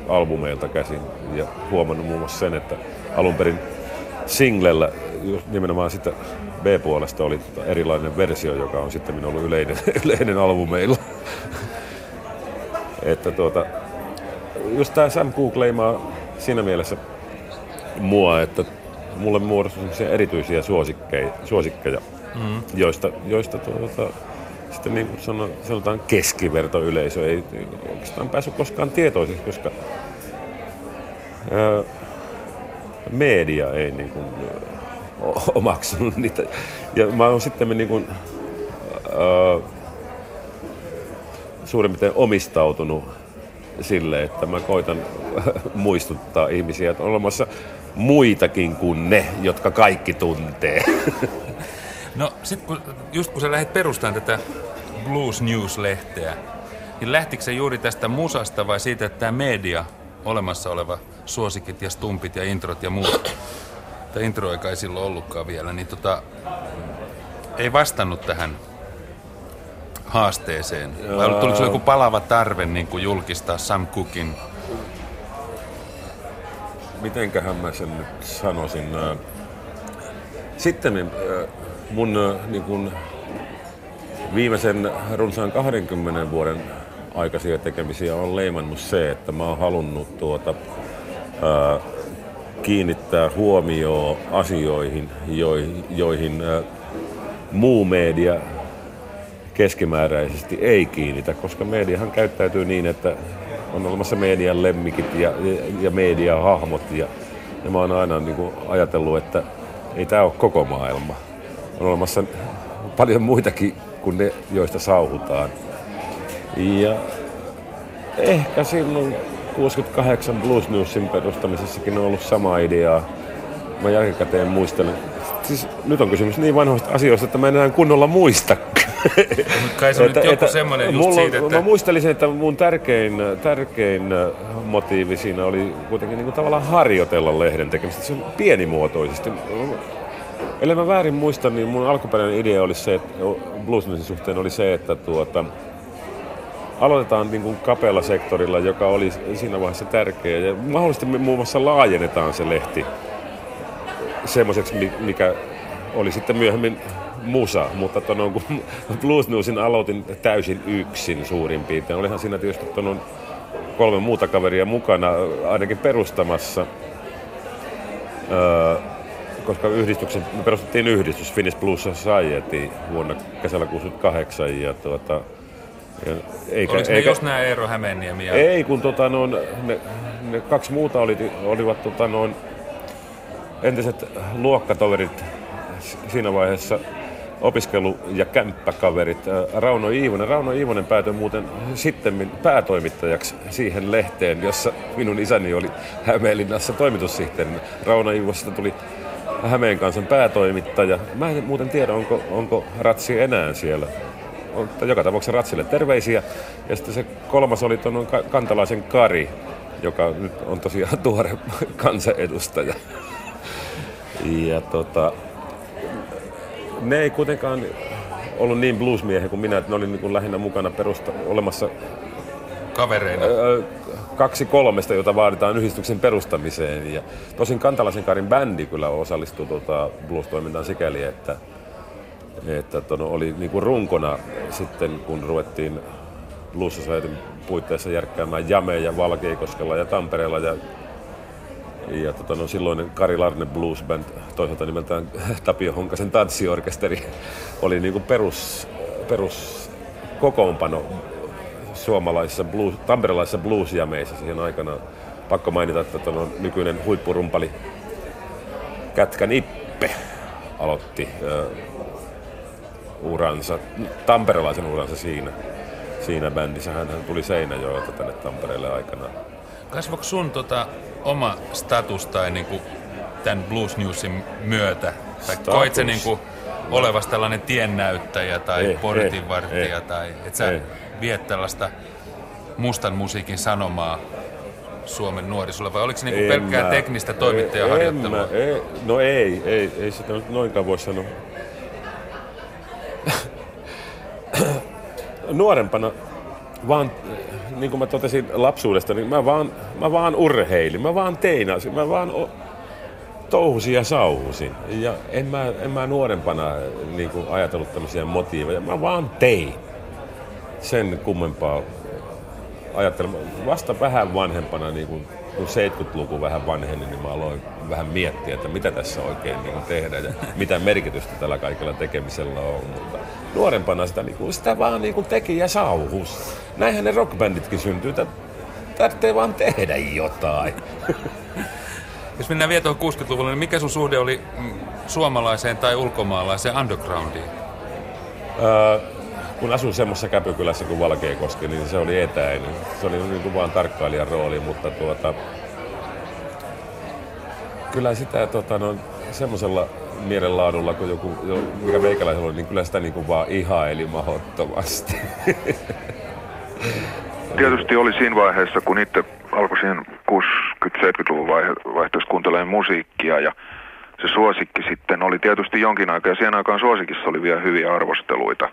albumeilta käsin ja huomannut muun muassa sen, että alun perin singlellä nimenomaan sitä B-puolesta oli tota erilainen versio, joka on sitten ollut yleinen, yleinen albumeilla. että tuota, just tämä Sam Cooke leimaa siinä mielessä mua, että mulle muodostui erityisiä suosikkeja, suosikkeja mm. joista, joista tuota, sitten niin kuin sanon, sanotaan keskivertoyleisö ei oikeastaan päässyt koskaan tietoiseksi, koska ää, media ei niin kuin, omaksunut niitä. Ja mä oon sitten niin kuin, ää, suurin piirtein omistautunut sille, että mä koitan muistuttaa ihmisiä, että on olemassa muitakin kuin ne, jotka kaikki tuntee. No sit kun, just kun sä lähdit perustamaan tätä Blues News-lehteä, niin lähtikö se juuri tästä musasta vai siitä, että tämä media, olemassa oleva suosikit ja stumpit ja introt ja muut, tai intro ei silloin ollutkaan vielä, niin tota, ei vastannut tähän haasteeseen? Vai tuliko se joku palava tarve niin kuin julkistaa Sam Cookin mitenköhän mä sen nyt sanoisin. Sitten mun niin kun, viimeisen runsaan 20 vuoden aikaisia tekemisiä on leimannut se, että mä oon halunnut tuota, ää, kiinnittää huomioon asioihin, joihin, joihin ää, muu media keskimääräisesti ei kiinnitä, koska mediahan käyttäytyy niin, että on olemassa median lemmikit ja, ja median hahmot ja, ja mä oon aina niin kuin ajatellut, että ei tämä ole koko maailma. On olemassa paljon muitakin kuin ne, joista sauhutaan. Ja ehkä silloin, 68 Blues Newsin perustamisessakin on ollut sama idea. Mä jälkikäteen muistelen. Siis nyt on kysymys niin vanhoista asioista, että mä en enää kunnolla muista. Kai se on nyt joku semmoinen just mulla, siitä, että... Mä muistelisin, että mun tärkein, tärkein motiivi siinä oli kuitenkin niin kuin tavallaan harjoitella lehden tekemistä. Se on pienimuotoisesti. Eli mä väärin muistan, niin mun alkuperäinen idea oli se, että bluesmusin suhteen oli se, että tuota, aloitetaan niin kuin kapealla sektorilla, joka oli siinä vaiheessa tärkeä. Ja mahdollisesti me muun muassa laajennetaan se lehti semmoiseksi, mikä oli sitten myöhemmin musa, mutta tonon, kun Blues Newsin aloitin täysin yksin suurin piirtein. Olihan siinä tietysti tonon kolme muuta kaveria mukana ainakin perustamassa. Öö, koska yhdistyksen, me perustettiin yhdistys Finnish Blues Society vuonna kesällä 68 ja tuota, ja eikä, Oliko eikä, ne just nämä Eero Hämeenniemi? Ja... Ei, kun tota, noin, ne, ne, kaksi muuta oli, olivat tota, noin, entiset luokkatoverit siinä vaiheessa opiskelu- ja kämppäkaverit. Rauno Iivonen. Rauno Iivonen päätyi muuten sitten päätoimittajaksi siihen lehteen, jossa minun isäni oli Hämeenlinnassa toimitussihteerinä. Rauno Iivosesta tuli Hämeen kansan päätoimittaja. Mä en muuten tiedä, onko, onko Ratsi enää siellä. Mutta joka tapauksessa Ratsille terveisiä. Ja sitten se kolmas oli tuon kantalaisen Kari, joka nyt on tosiaan tuore kansanedustaja. Ja tota, ne ei kuitenkaan ollut niin bluesmiehiä kuin minä, että ne oli niin kuin lähinnä mukana perusta, olemassa kavereina? Kaksi kolmesta, jota vaaditaan yhdistyksen perustamiseen. Ja tosin Kantalaisen Karin bändi kyllä osallistui tuota blues-toimintaan sikäli, että, että ton oli niin kuin runkona sitten, kun ruvettiin Blues puitteissa järkkäämään jameja Valkeikoskella ja Tampereella ja ja tota, no, silloinen Kari Larne Blues Band, toisaalta nimeltään Tapio Honkasen tanssiorkesteri, oli niin perus, perus kokoonpano suomalaisissa blues, tamperelaisissa bluesjameissa siihen aikana. Pakko mainita, että tuon nykyinen huippurumpali Kätkän Ippe aloitti uh, uransa, tamperelaisen uransa siinä, siinä bändissä. Hän, hän tuli Seinäjoelta tänne Tampereelle aikanaan. Kasvoiko sun tota, oma status tai niinku tämän Blues Newsin myötä? Tai koit se niinku olevas tällainen tiennäyttäjä tai portinvartija tai et sä ei. Viet tällaista mustan musiikin sanomaa Suomen nuorisolle vai oliko se niinku pelkkää mä, teknistä toimittajaharjoittelua? Ei, no ei, ei, ei sitä nyt noinkaan voi sanoa. Nuorempana vaan, niin kuin mä totesin lapsuudesta, niin mä vaan, mä vaan urheilin, mä vaan teinasin, mä vaan o- touhusin ja sauhusin. Ja en mä, en mä nuorempana niin kuin ajatellut tämmöisiä motiiveja, mä vaan tein. Sen kummempaa ajattelin. Vasta vähän vanhempana, niin kuin, kun 70-luku vähän vanheni, niin mä aloin vähän miettiä, että mitä tässä oikein niin tehdään ja mitä merkitystä tällä kaikella tekemisellä on. Mutta nuorempana sitä, niin kuin, sitä vaan niin kuin teki ja sauhus. Näinhän ne rockbänditkin syntyy. Tarvitsee vaan tehdä jotain. Jos mennään vielä tuohon 60-luvulle, niin mikä sun suhde oli mm, suomalaiseen tai ulkomaalaiseen undergroundiin? Öö, kun asun semmoisessa käpykylässä kuin Valkeakoski, niin se oli etäinen. Se oli niin kuin vaan tarkkailijan rooli, mutta tuota, kyllä sitä tota, no, semmoisella mielenlaadulla kuin joku, mikä meikäläisellä oli, niin kyllä sitä niin kuin vaan ihaili mahdottomasti. Tietysti oli siinä vaiheessa, kun itse alkoi siihen 60-70-luvun vaihteessa kuuntelemaan musiikkia ja se suosikki sitten oli tietysti jonkin aikaa ja siihen aikaan suosikissa oli vielä hyviä arvosteluita.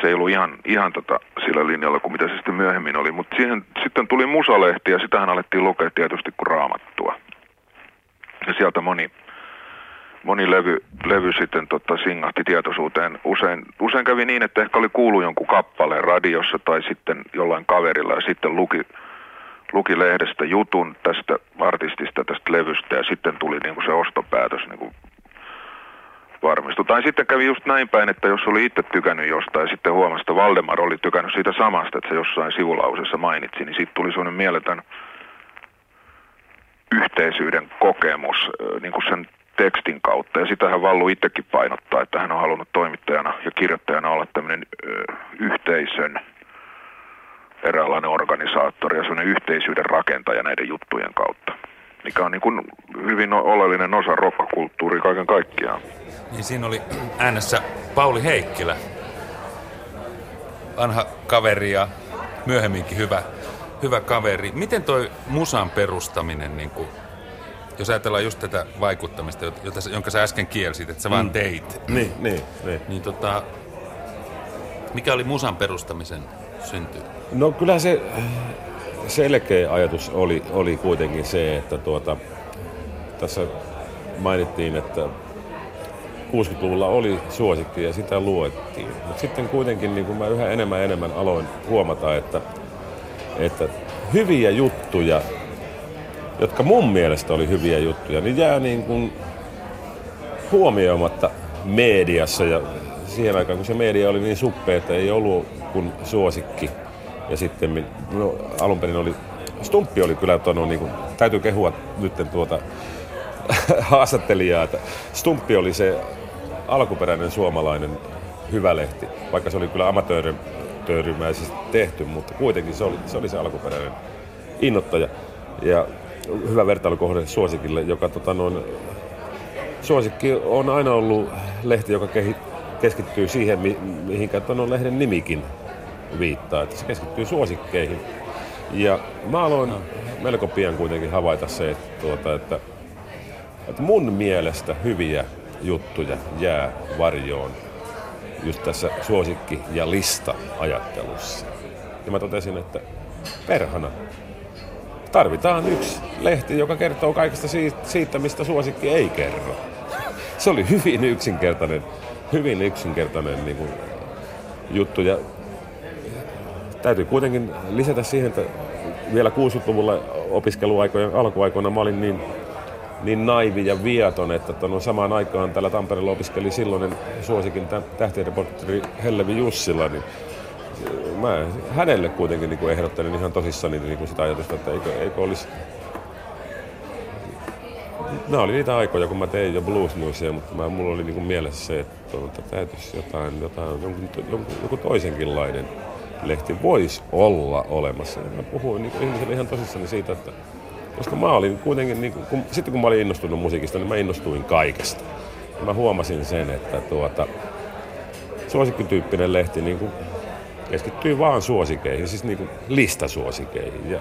Se ei ollut ihan, ihan tota sillä linjalla kuin mitä se sitten myöhemmin oli, mutta sitten tuli musalehti ja sitähän alettiin lukea tietysti kuin raamattua. Ja sieltä moni, moni levy, levy sitten tota, singahti tietoisuuteen. Usein, usein kävi niin, että ehkä oli kuullut jonkun kappaleen radiossa tai sitten jollain kaverilla ja sitten luki, luki lehdestä jutun tästä artistista, tästä levystä ja sitten tuli niin kuin se ostopäätös niin kuin varmistui. Tai sitten kävi just näin päin, että jos oli itse tykännyt jostain sitten huomasi, että Valdemar oli tykännyt siitä samasta, että se jossain sivulausessa mainitsi, niin sitten tuli sellainen mieletön yhteisyyden kokemus niin kuin sen tekstin kautta. Ja sitä hän Vallu itsekin painottaa, että hän on halunnut toimittajana ja kirjoittajana olla tämmöinen ö, yhteisön eräänlainen organisaattori ja sellainen yhteisyyden rakentaja näiden juttujen kautta, mikä on niin kuin hyvin oleellinen osa rokkakulttuuria kaiken kaikkiaan. Niin siinä oli äänessä Pauli Heikkilä, vanha kaveri ja myöhemminkin hyvä, hyvä kaveri. Miten toi musan perustaminen, niin kuin, jos ajatellaan just tätä vaikuttamista, jota, jonka sä äsken kielsit, että sä mm. vaan teit. Niin, niin, niin. niin tota, mikä oli musan perustamisen synty? No kyllä se selkeä ajatus oli, oli kuitenkin se, että tuota, tässä mainittiin, että 60-luvulla oli suosikki ja sitä luettiin. Mutta sitten kuitenkin niin kun mä yhä enemmän ja enemmän aloin huomata, että, että hyviä juttuja, jotka mun mielestä oli hyviä juttuja, niin jää niin kuin huomioimatta mediassa ja siihen aikaan, kun se media oli niin suppea, että ei ollut kuin suosikki. Ja sitten no, alun perin oli, Stumppi oli kyllä tonut, niin kuin, täytyy kehua nyt tuota haastattelijaa, että Stumppi oli se alkuperäinen suomalainen hyvä lehti, vaikka se oli kyllä amatöörimäisesti tehty, mutta kuitenkin se oli se, oli se alkuperäinen innoittaja. Ja hyvä vertailukohde Suosikille, joka tota, noin, Suosikki on aina ollut lehti, joka keskittyy siihen, mi, mihinkä tuon lehden nimikin viittaa, että se keskittyy suosikkeihin. Ja mä aloin melko pian kuitenkin havaita se, että, tuota, että, että mun mielestä hyviä juttuja jää varjoon just tässä suosikki- ja lista-ajattelussa. Ja mä totesin, että perhana, tarvitaan yksi lehti, joka kertoo kaikesta siitä, mistä suosikki ei kerro. Se oli hyvin yksinkertainen, hyvin yksinkertainen niin kuin, juttu. Ja täytyy kuitenkin lisätä siihen, että vielä 60-luvulla opiskeluaikojen alkuaikoina mä olin niin niin naivi ja viaton, että no samaan aikaan täällä Tampereella opiskeli silloinen suosikin tähtireportteri Hellevi Jussila, niin mä hänelle kuitenkin niin kuin ehdottelin ihan tosissani niin kuin sitä ajatusta, että eikö, eikö olisi Nämä oli niitä aikoja, kun mä tein jo Blues mutta mä, mulla oli niinku mielessä se, että, että täytyisi jotain, jotain jonkun, jonkun, joku toisenkinlainen lehti voisi olla olemassa. Ja mä puhuin niin ihmisille ihan tosissani siitä, että koska mä olin kuitenkin, niin kun, sitten kun mä olin innostunut musiikista, niin mä innostuin kaikesta. Ja mä huomasin sen, että tuota, suosikkityyppinen lehti niin kuin keskittyy vaan suosikeihin, siis niin kuin listasuosikeihin. Ja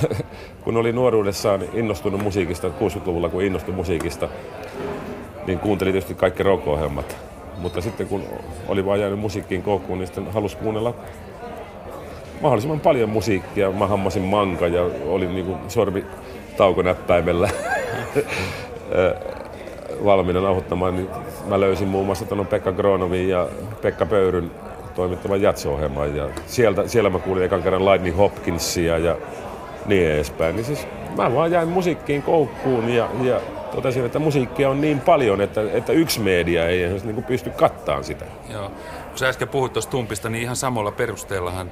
kun oli nuoruudessaan innostunut musiikista, 60-luvulla kun innostui musiikista, niin kuuntelin tietysti kaikki rock-ohjelmat. Mutta sitten kun oli vaan jäänyt musiikkiin koukkuun, niin sitten halusi kuunnella mahdollisimman paljon musiikkia. Mä hammasin manka ja olin niinku sormi taukonäppäimellä valmiina nauhoittamaan. Niin mä löysin muun muassa tuon Pekka Gronovin ja Pekka Pöyryn toimittavan jatsohjelman. Ja sieltä, siellä mä kuulin ekan kerran Lightning Hopkinsia ja niin edespäin. Niin siis mä vaan jäin musiikkiin koukkuun ja, ja totesin, että musiikkia on niin paljon, että, että yksi media ei niin pysty kattaan sitä. Joo. Kun sä äsken puhuit tuosta Tumpista, niin ihan samalla perusteellahan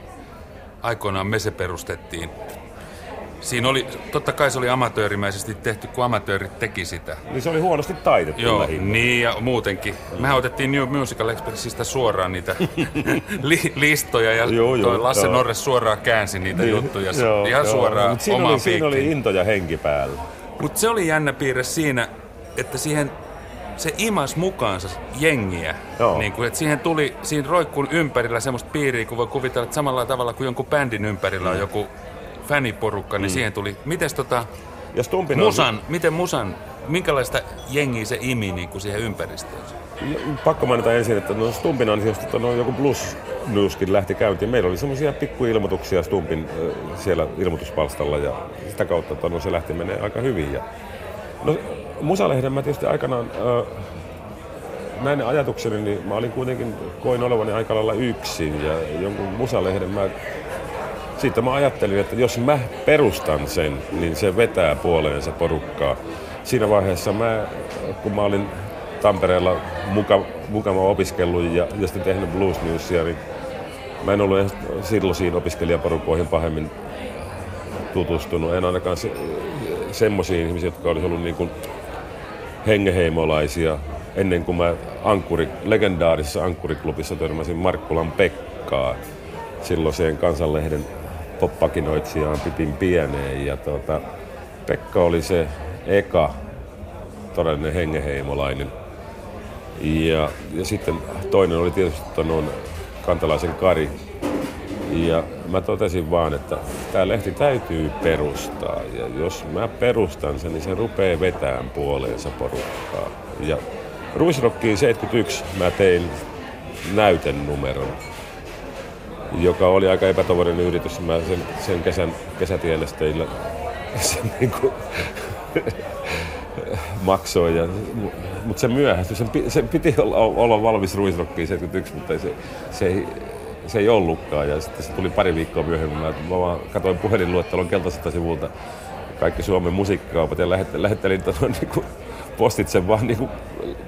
aikoinaan me se perustettiin. Siinä oli, totta kai se oli amatöörimäisesti tehty, kun amatöörit teki sitä. Niin se oli huonosti taitettu Joo, lähinnä. niin ja muutenkin. Mehän otettiin New Musical Expressistä suoraan niitä li- listoja ja joo, joo, Lasse joo. Norres suoraan käänsi niitä niin, juttuja joo, ihan joo. suoraan Mut siinä oli, siinä oli into ja henki päällä. Mutta se oli jännä piirre siinä, että siihen se imas mukaansa jengiä. Niin kuin, että siihen tuli, siinä roikkuun ympärillä semmoista piiriä, kun voi kuvitella, että samalla tavalla kuin jonkun bändin ympärillä on mm. joku fäniporukka, niin mm. siihen tuli. Mites tota, ja Stumpin musan, on... miten musan, minkälaista jengiä se imi niin kuin siihen ympäristöön? Pakko mainita ensin, että no Stumpin ansiosta että no, joku Blues Newskin lähti käyntiin. Meillä oli semmoisia pikkuilmoituksia Stumpin siellä ilmoituspalstalla ja sitä kautta että no, se lähti menee aika hyvin. Ja, no, Musalehden mä tietysti aikanaan äh, näin ajatukseni, niin mä olin kuitenkin, koin olevani aika lailla yksin ja jonkun Musalehden mä siitä mä ajattelin, että jos mä perustan sen, niin se vetää puoleensa porukkaa. Siinä vaiheessa mä, kun mä olin Tampereella muka, mukava opiskellut ja, ja sitten tehnyt Blues Newsia, niin mä en ollut silloisiin opiskelijaporukoihin pahemmin tutustunut. En ainakaan se, semmoisiin ihmisiin, jotka olisivat ollut niin kuin hengeheimolaisia ennen kuin mä ankkuri, legendaarisessa ankkuriklubissa törmäsin Markkulan Pekkaa. silloiseen kansanlehden poppakinoitsijaan Pipin pieneen. Ja tuota, Pekka oli se eka todellinen hengeheimolainen. Ja, ja sitten toinen oli tietysti tuon kantalaisen Kari. Ja mä totesin vaan, että tämä lehti täytyy perustaa. Ja jos mä perustan sen, niin se rupeaa vetään puoleensa porukkaa. Ja Ruisrockiin 71 mä tein näytennumeron, joka oli aika epätoverinen yritys. Mä sen, sen kesän, kesätienesteillä sen niin kuin, maksoi. Ja, mutta se myöhästyi. Sen, sen piti olla, olla valmis Ruisrockiin 71, mutta se, se ei, se ei ollutkaan. Ja sitten se tuli pari viikkoa myöhemmin. Mä, mä vaan katsoin puhelinluettelon keltaiselta sivulta kaikki Suomen musiikkikaupat ja lähettelin tota, niin kuin, postitse vaan niin kuin,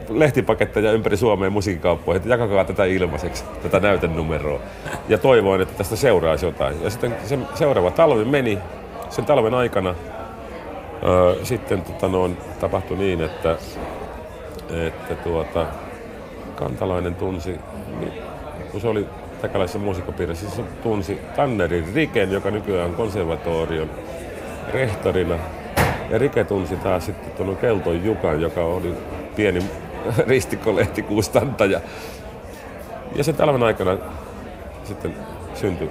lehtipaketteja ympäri Suomeen musiikkikauppoihin, että jakakaa tätä ilmaiseksi, tätä näytenumeroa. Ja toivoin, että tästä seuraisi jotain. Ja sitten se seuraava talvi meni, sen talven aikana öö, sitten tota, noin, tapahtui niin, että, että tuota, kantalainen tunsi, niin, kun se oli takalaisessa musiikkopiirissä, se tunsi Tannerin Riken, joka nykyään on konservatorion rehtorina. Ja Rike tunsi taas sitten tuon Kelton Jukan, joka oli pieni ristikkolehtikustantaja. Ja sen talven aikana sitten syntyi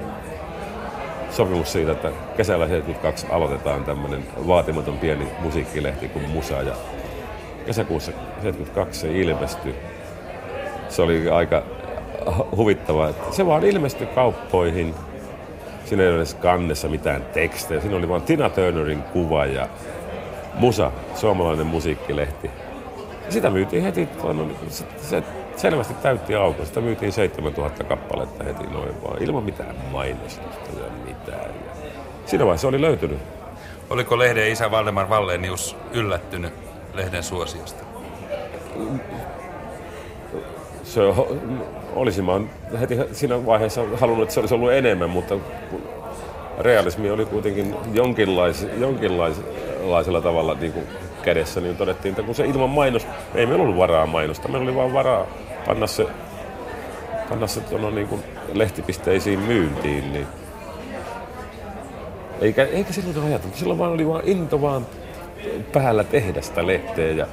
sopimus siitä, että kesällä 72 aloitetaan tämmöinen vaatimaton pieni musiikkilehti kuin Musa. Ja kesäkuussa 72 se ilmestyi. Se oli aika huvittavaa. Se vaan ilmestyi kauppoihin. Siinä ei ole edes kannessa mitään tekstejä. Siinä oli vain Tina Turnerin kuva ja Musa, suomalainen musiikkilehti. Sitä myytiin heti, no, se, se selvästi täytti auko. Sitä myytiin 7000 kappaletta heti noin vaan, ilman mitään mainostusta ja mitään. Ja siinä vaiheessa oli löytynyt. Oliko lehden isä Valdemar Vallenius yllättynyt lehden suosiosta? Se olisin mä heti siinä vaiheessa halunnut, että se olisi ollut enemmän, mutta realismi oli kuitenkin jonkinlais, jonkinlaisella tavalla niin kuin kädessä, niin todettiin, että kun se ilman mainos, ei meillä ollut varaa mainosta, meillä oli vaan varaa panna se, panna se tuonne niin kuin lehtipisteisiin myyntiin, niin eikä, eikä silloin ajateltu, silloin vaan oli vaan into vaan päällä tehdä sitä lehteä ja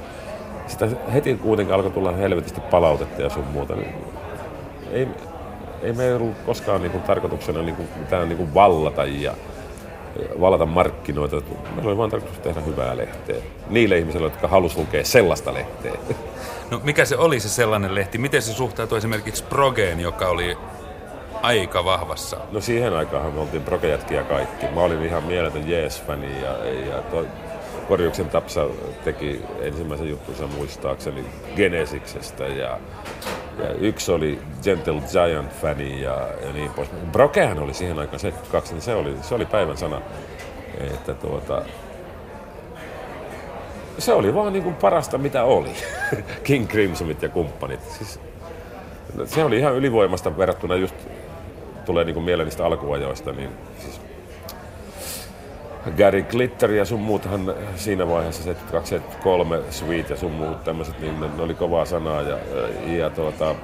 sitä heti kuitenkin alkoi tulla helvetisti palautetta ja sun muuta. Niin ei, ei meillä ollut koskaan niin kuin, tarkoituksena niin kuin, mitään niin kuin vallata ja valata markkinoita. Meillä oli vain tarkoitus tehdä hyvää lehteä. Niille ihmisille, jotka halusivat lukea sellaista lehteä. No mikä se oli se sellainen lehti? Miten se suhtautui esimerkiksi Progeen, joka oli aika vahvassa? No siihen aikaan me oltiin progejätkiä kaikki. Mä olin ihan mieletön Jees-fani ja, ja toi, Korjuksen Tapsa teki ensimmäisen juttunsa muistaakseni Genesiksestä ja, ja yksi oli Gentle Giant-fani ja, ja niin pois. Brokehan oli siihen aikaan 72, niin se oli, se oli päivän sana. Että tuota, se oli vaan niin kuin parasta mitä oli. King Crimsonit ja kumppanit. Siis, se oli ihan ylivoimasta verrattuna just tulee niin kuin mieleen niistä alkuajoista, niin siis Gary Glitter ja sun muuthan siinä vaiheessa 72 Sweet ja sun muut tämmöiset, niin ne, ne, oli kovaa sanaa ja, ja tuota,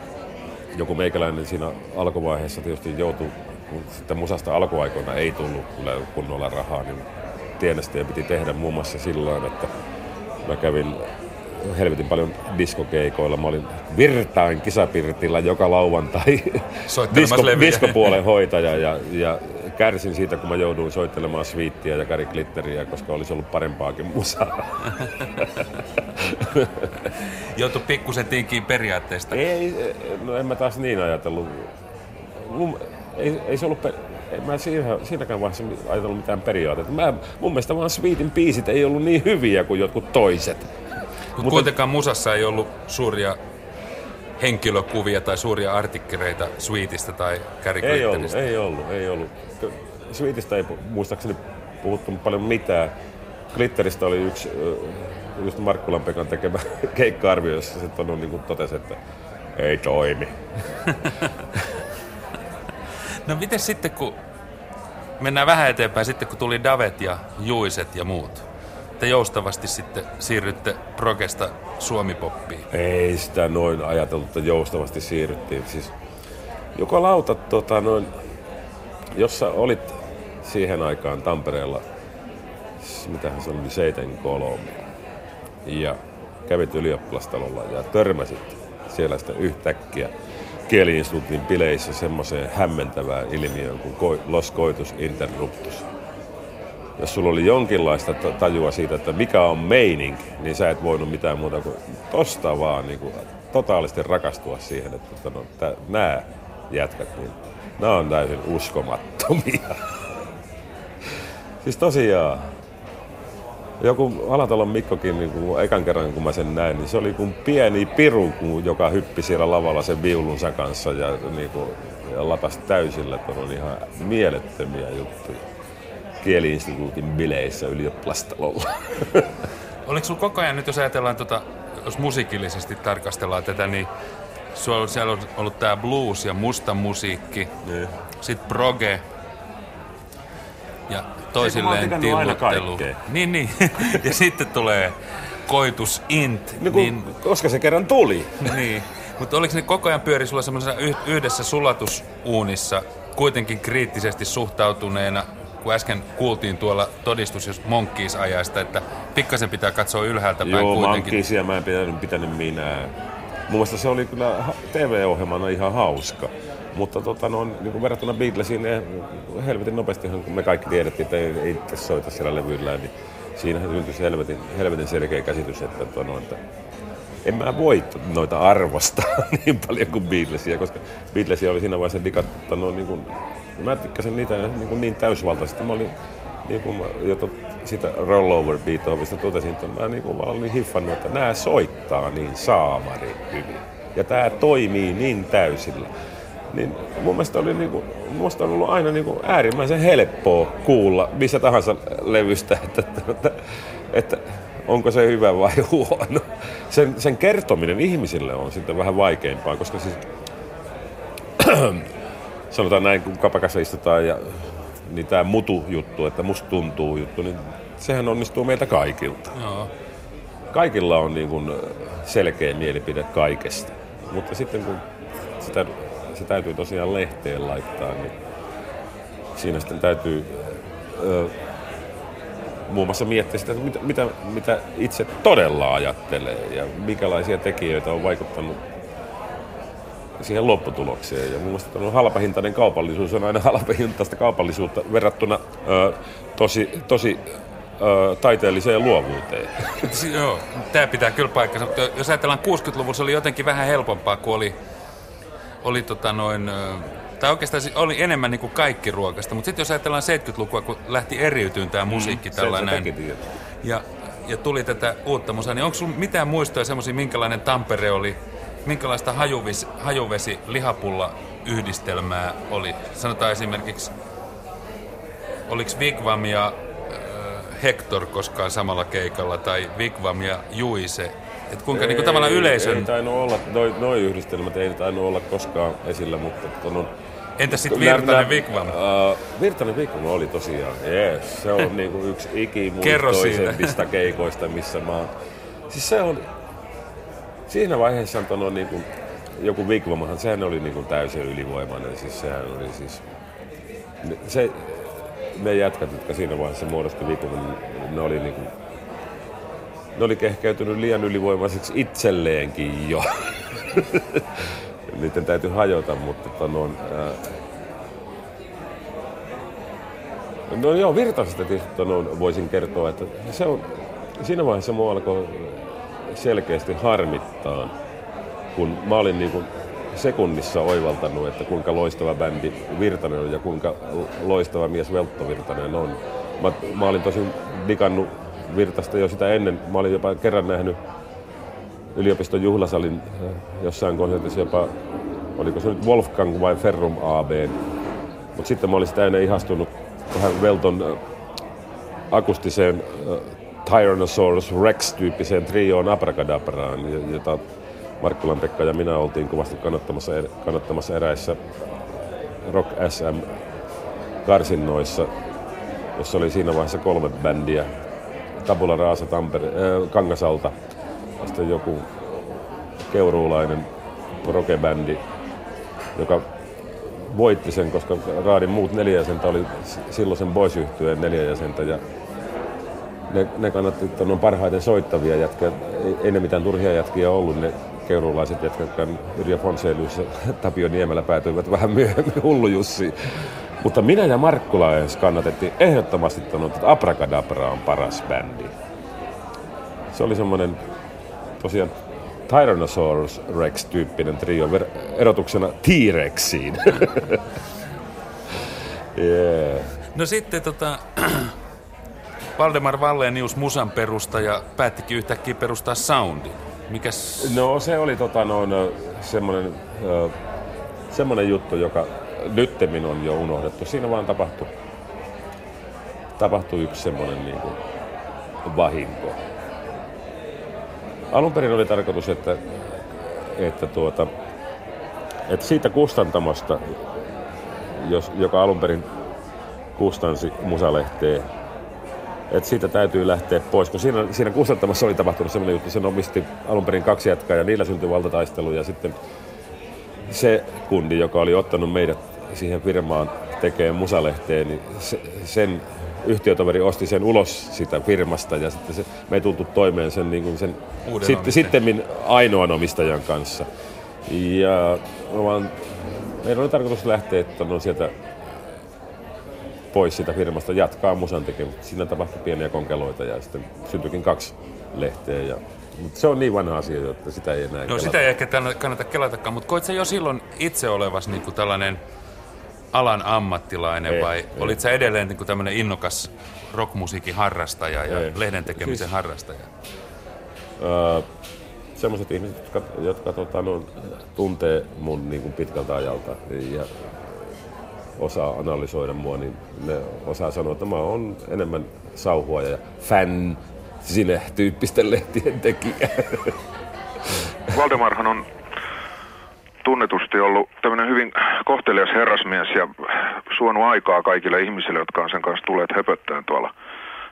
joku meikäläinen siinä alkuvaiheessa tietysti joutui, kun sitten musasta alkuaikoina ei tullut kyllä kunnolla rahaa, niin tienestejä piti tehdä muun muassa sillä että mä kävin helvetin paljon diskokeikoilla. Mä olin Virtain kisapirtillä joka lauantai disko, diskopuolen hoitaja ja, ja kärsin siitä, kun mä jouduin soittelemaan Sweettiä ja Gary Glitteriä, koska olisi ollut parempaakin musaa. Joutu pikkusen tinkiin periaatteesta. Ei, no en mä taas niin ajatellut. Mun, ei, ei se ollut per... En mä siinä, siinäkään vaiheessa ajatellut mitään periaatteita. Mä, mun mielestä vaan Sweetin biisit ei ollut niin hyviä kuin jotkut toiset. Mutta kuitenkaan musassa ei ollut suuria henkilökuvia tai suuria artikkeleita Sweetistä tai Gary Ei ollut, ei ollut, ei ollut. Sweetistä ei muistaakseni puhuttu paljon mitään. Glitteristä oli yksi just Markkulan Pekan tekemä keikka-arvio, jossa se tonu, niin kuin totesi, että ei toimi. no miten sitten, kun mennään vähän eteenpäin, sitten kun tuli Davet ja Juiset ja muut, te joustavasti sitten siirrytte progesta suomipoppiin? Ei sitä noin ajateltu, että joustavasti siirryttiin. Siis joka lauta tota, noin jos sä olit siihen aikaan Tampereella, mitähän se oli, 73, ja kävit ylioppilastalolla ja törmäsit siellä sitten yhtäkkiä kieliinstituutin bileissä semmoiseen hämmentävään ilmiöön kuin Los Coitus Interruptus. Jos sulla oli jonkinlaista tajua siitä, että mikä on meininki, niin sä et voinut mitään muuta kuin tosta vaan niin kuin, totaalisesti rakastua siihen, että no, nämä jätkät, niin nämä on täysin uskomattomia. siis tosiaan, joku Alatalon Mikkokin, niin kuin ekan kerran kun mä sen näin, niin se oli kuin pieni piru, joka hyppi siellä lavalla sen viulunsa kanssa ja, niin kuin, ja latas täysillä, että on ihan mielettömiä juttuja kieliinstituutin bileissä ylioppilastalolla. Oliko sulla koko ajan nyt, jos ajatellaan, tota, jos musiikillisesti tarkastellaan tätä, niin sulla on, siellä on ollut tämä blues ja musta musiikki, niin. sitten proge, ja toisilleen tilluttelu. Niin, niin. ja sitten tulee koitus int. Niin, kun, niin koska se kerran tuli. niin. Mutta oliko ne koko ajan pyöri sulla semmoisessa yhdessä sulatusuunissa kuitenkin kriittisesti suhtautuneena, kun äsken kuultiin tuolla todistus jos Monkeys ajasta, että pikkasen pitää katsoa ylhäältä päin Joo, kuitenkin. Monkeys mä en pitänyt, pitänyt minä. Mun mielestä se oli kyllä TV-ohjelmana ihan hauska. Mutta tota, no, niin kuin verrattuna Beatlesiin, ne helvetin nopeastihan, kun me kaikki tiedettiin, että ei, ei itse soita siellä levyillä, niin siinähän syntyi helvetin, helvetin selkeä käsitys, että, että, no, että en mä voi noita arvostaa niin paljon kuin Beatlesia, koska Beatlesia oli siinä vaiheessa digattu, no, niin kuin, mä tykkäsin niitä niin, kuin niin täysvaltaisesti. Mä olin niin kuin jo tot, sitä Rollover Beethovenista totesin, että mä niin kuin, mä olin hiffannut, että nämä soittaa niin saamari hyvin. Ja tämä toimii niin täysillä niin mun mielestä, oli niinku, mun mielestä on ollut aina niinku äärimmäisen helppoa kuulla missä tahansa levystä, että, että, että, että onko se hyvä vai huono. Sen, sen kertominen ihmisille on sitten vähän vaikeampaa, koska siis sanotaan näin, kun kapakassa istutaan ja niin tämä mutu-juttu, että musta tuntuu juttu, niin sehän onnistuu meiltä kaikilta. Joo. Kaikilla on niin kuin selkeä mielipide kaikesta. Mutta sitten kun sitä se täytyy tosiaan lehteen laittaa, niin siinä sitten täytyy ö, muun muassa miettiä sitä, että mitä, mitä, mitä itse todella ajattelee ja minkälaisia tekijöitä on vaikuttanut siihen lopputulokseen. Ja mun mielestä halpahintainen kaupallisuus on aina halpahintaista kaupallisuutta verrattuna ö, tosi, tosi ö, taiteelliseen luovuuteen. Joo, tämä pitää kyllä paikkansa. Jos ajatellaan 60-luvulla, se oli jotenkin vähän helpompaa, kun oli oli tota noin, tai oikeastaan oli enemmän niin kuin kaikki ruokasta, mutta sitten jos ajatellaan 70-lukua, kun lähti eriytyyn tämä mm, musiikki mm, tällainen, ja, ja tuli tätä uutta musaa, niin onko sinulla mitään muistoja semmoisia, minkälainen Tampere oli, minkälaista hajuvis, hajuvesi lihapulla yhdistelmää oli? Sanotaan esimerkiksi, oliko Vigvam ja Hector koskaan samalla keikalla, tai Vigvam ja Juise että kuinka niin kuin tavallaan yleisön... Ei tainnut olla, noi, noi yhdistelmät ei tainnut olla koskaan esillä, mutta ton, Entä sitten Virtanen Vigvam? Uh, Virtanen Vigvam oli tosiaan, yes, se on niinku yksi ikimuistoisemmista keikoista, missä mä oon. Siis se on, siinä vaiheessa on niinku, joku Vigvamahan, sehän oli niinku täysin ylivoimainen, siis sehän oli siis, se, ne jätkät, jotka siinä vaiheessa muodosti Vigvaman, ne oli niinku ne oli kehkeytynyt liian ylivoimaiseksi itselleenkin jo. Niiden täytyy hajota, mutta tota, no, ää... no joo, Virtasesta tietysti tota, no, voisin kertoa, että se on, siinä vaiheessa mua alkoi selkeästi harmittaa, kun mä olin niin kuin sekunnissa oivaltanut, että kuinka loistava bändi Virtanen on ja kuinka loistava mies Veltto Virtanen on. Mä, mä olin tosin digannut Virtasta jo sitä ennen. Mä olin jopa kerran nähnyt yliopiston juhlasalin äh, jossain konsertissa jopa, oliko se nyt Wolfgang vai Ferrum AB. Mutta sitten mä olin sitä ennen ihastunut tähän Velton äh, akustiseen äh, Tyrannosaurus Rex-tyyppiseen trioon Abracadabraan, jota Markkulan Pekka ja minä oltiin kovasti kannattamassa, er-, kannattamassa eräissä Rock SM karsinnoissa, jossa oli siinä vaiheessa kolme bändiä. Tabula Raasa Tampere, äh, Kangasalta. Sitten joku keuruulainen rokebändi, joka voitti sen, koska Raadin muut neljä jäsentä oli silloisen boys neljä jäsentä ja ne, ne kannatti, että ne on parhaiten soittavia jätkiä. Ei, ei ne mitään turhia jätkiä ollut, ne keurulaiset, jotka Yrjö Fonselius ja Tapio Niemelä päätyivät vähän myöhemmin hullu Jussi. Mutta minä ja Markku Laajens kannatettiin ehdottomasti tuonut, että Abracadabra on paras bändi. Se oli semmoinen tosiaan Tyrannosaurus Rex-tyyppinen trio erotuksena T-Rexiin. yeah. No sitten tota, Valdemar Vallenius Musan perustaja päättikin yhtäkkiä perustaa Soundin. Mikäs... No se oli tota, noin, semmoinen, semmoinen juttu, joka nyttemmin on jo unohdettu. Siinä vaan tapahtui, tapahtui yksi semmoinen niin kuin, vahinko. Alun perin oli tarkoitus, että, että, tuota, että siitä kustantamosta, jos, joka alun perin kustansi Musalehteen, että siitä täytyy lähteä pois, kun siinä, siinä kustantamassa oli tapahtunut sellainen juttu, sen omisti alun perin kaksi jatkaa ja niillä syntyi valtataistelu ja sitten se kundi, joka oli ottanut meidät siihen firmaan tekemään musalehteen, niin se, sen yhtiötoveri osti sen ulos sitä firmasta ja sitten se, me ei tultu toimeen sen, niin kuin sen sitten, sitten ainoan omistajan kanssa. Ja vaan, meidän oli tarkoitus lähteä että no sieltä pois siitä firmasta jatkaa musan tekemistä. Siinä tapahtui pieniä konkeloita ja sitten syntyikin kaksi lehteä. Ja, mutta se on niin vanha asia, että sitä ei enää No kelata. sitä ei ehkä kannata kelatakaan, mutta koit sä jo silloin itse olevas niin kuin tällainen alan ammattilainen ei, vai ei. olit sä edelleen niin kuin tämmöinen innokas rockmusiikin harrastaja ja ei. lehden tekemisen siis, harrastaja? Öö, semmoiset ihmiset, jotka, jotka tota, no, tuntee mun niin kuin pitkältä ajalta ja osaa analysoida mua, niin ne osaa sanoa, että mä oon enemmän sauhua ja fan sinne tyyppisten lehtien tekijä. Valdemarhan on tunnetusti ollut tämmöinen hyvin kohtelias herrasmies ja suonut aikaa kaikille ihmisille, jotka on sen kanssa tulleet höpöttämään tuolla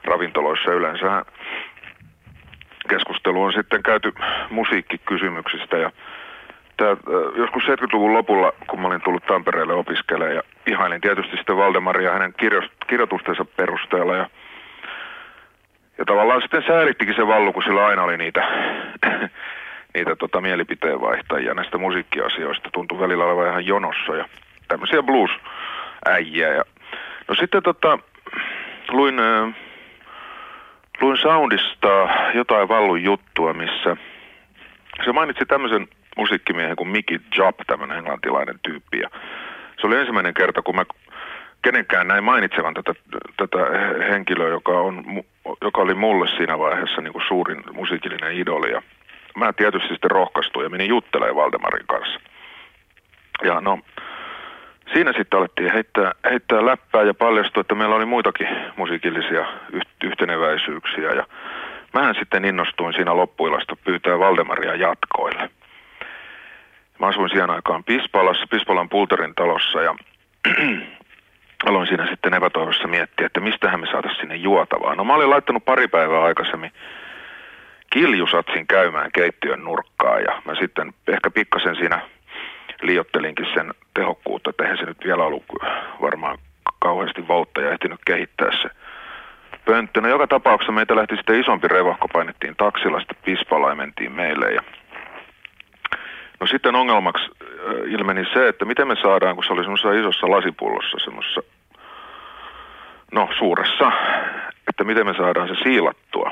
ravintoloissa yleensä. Keskustelu on sitten käyty musiikkikysymyksistä ja Tää, joskus 70-luvun lopulla, kun mä olin tullut Tampereelle opiskelemaan ja ihailin tietysti sitten Valdemaria hänen kirjoitustensa perusteella ja, ja tavallaan sitten säälittikin se vallu, kun sillä aina oli niitä, niitä tota, mielipiteenvaihtajia näistä musiikkiasioista. Tuntui välillä olevan ihan jonossa ja tämmöisiä blues-äijiä. Ja, no sitten tota, luin, luin Soundista jotain vallun juttua, missä se mainitsi tämmöisen musiikkimiehen kuin Mickey Job, tämmöinen englantilainen tyyppi. Ja se oli ensimmäinen kerta, kun mä kenenkään näin mainitsevan tätä, tätä henkilöä, joka, on, joka oli mulle siinä vaiheessa niin kuin suurin musiikillinen idoli. Ja mä tietysti sitten rohkaistuin ja menin juttelemaan Valdemarin kanssa. Ja no, siinä sitten alettiin heittää, heittää läppää ja paljastui, että meillä oli muitakin musiikillisia yhteneväisyyksiä. Ja mähän sitten innostuin siinä loppuilasta pyytää Valdemaria jatkoille. Mä asuin siihen aikaan Pispalassa, Pispalan Pulterin talossa ja aloin siinä sitten epätoivossa miettiä, että mistähän me saataisiin sinne juotavaa. No mä olin laittanut pari päivää aikaisemmin kiljusatsin käymään keittiön nurkkaa ja mä sitten ehkä pikkasen siinä liottelinkin sen tehokkuutta, että eihän se nyt vielä ollut varmaan kauheasti voutta ja ehtinyt kehittää se pönttö. No joka tapauksessa meitä lähti sitten isompi revahko, painettiin taksilla sitten Pispala ja mentiin meille ja No sitten ongelmaksi äh, ilmeni se, että miten me saadaan, kun se oli semmoisessa isossa lasipullossa, semmoisessa, no suuressa, että miten me saadaan se siilattua.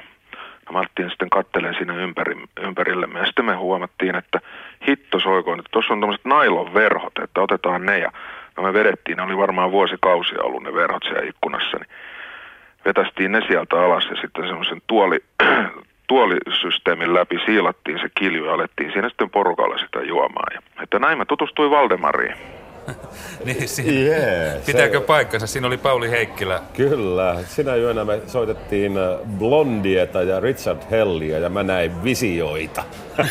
No Martin sitten kattelee siinä ympäri, ympärillemme ja sitten me huomattiin, että hitto soikoon, että tuossa on tämmöiset nailon verhot, että otetaan ne ja no me vedettiin, ne oli varmaan vuosikausia ollut ne verhot siellä ikkunassa, niin vetästiin ne sieltä alas ja sitten semmoisen tuoli, tuolisysteemin läpi siilattiin se kilju ja alettiin siinä sitten porukalla sitä juomaan. Ja, että näin mä tutustuin Valdemariin. niin, siinä, yeah, pitääkö se... paikkansa? Siinä oli Pauli Heikkilä. Kyllä. Sinä yönä me soitettiin äh, Blondieta ja Richard Hellia ja mä näin visioita.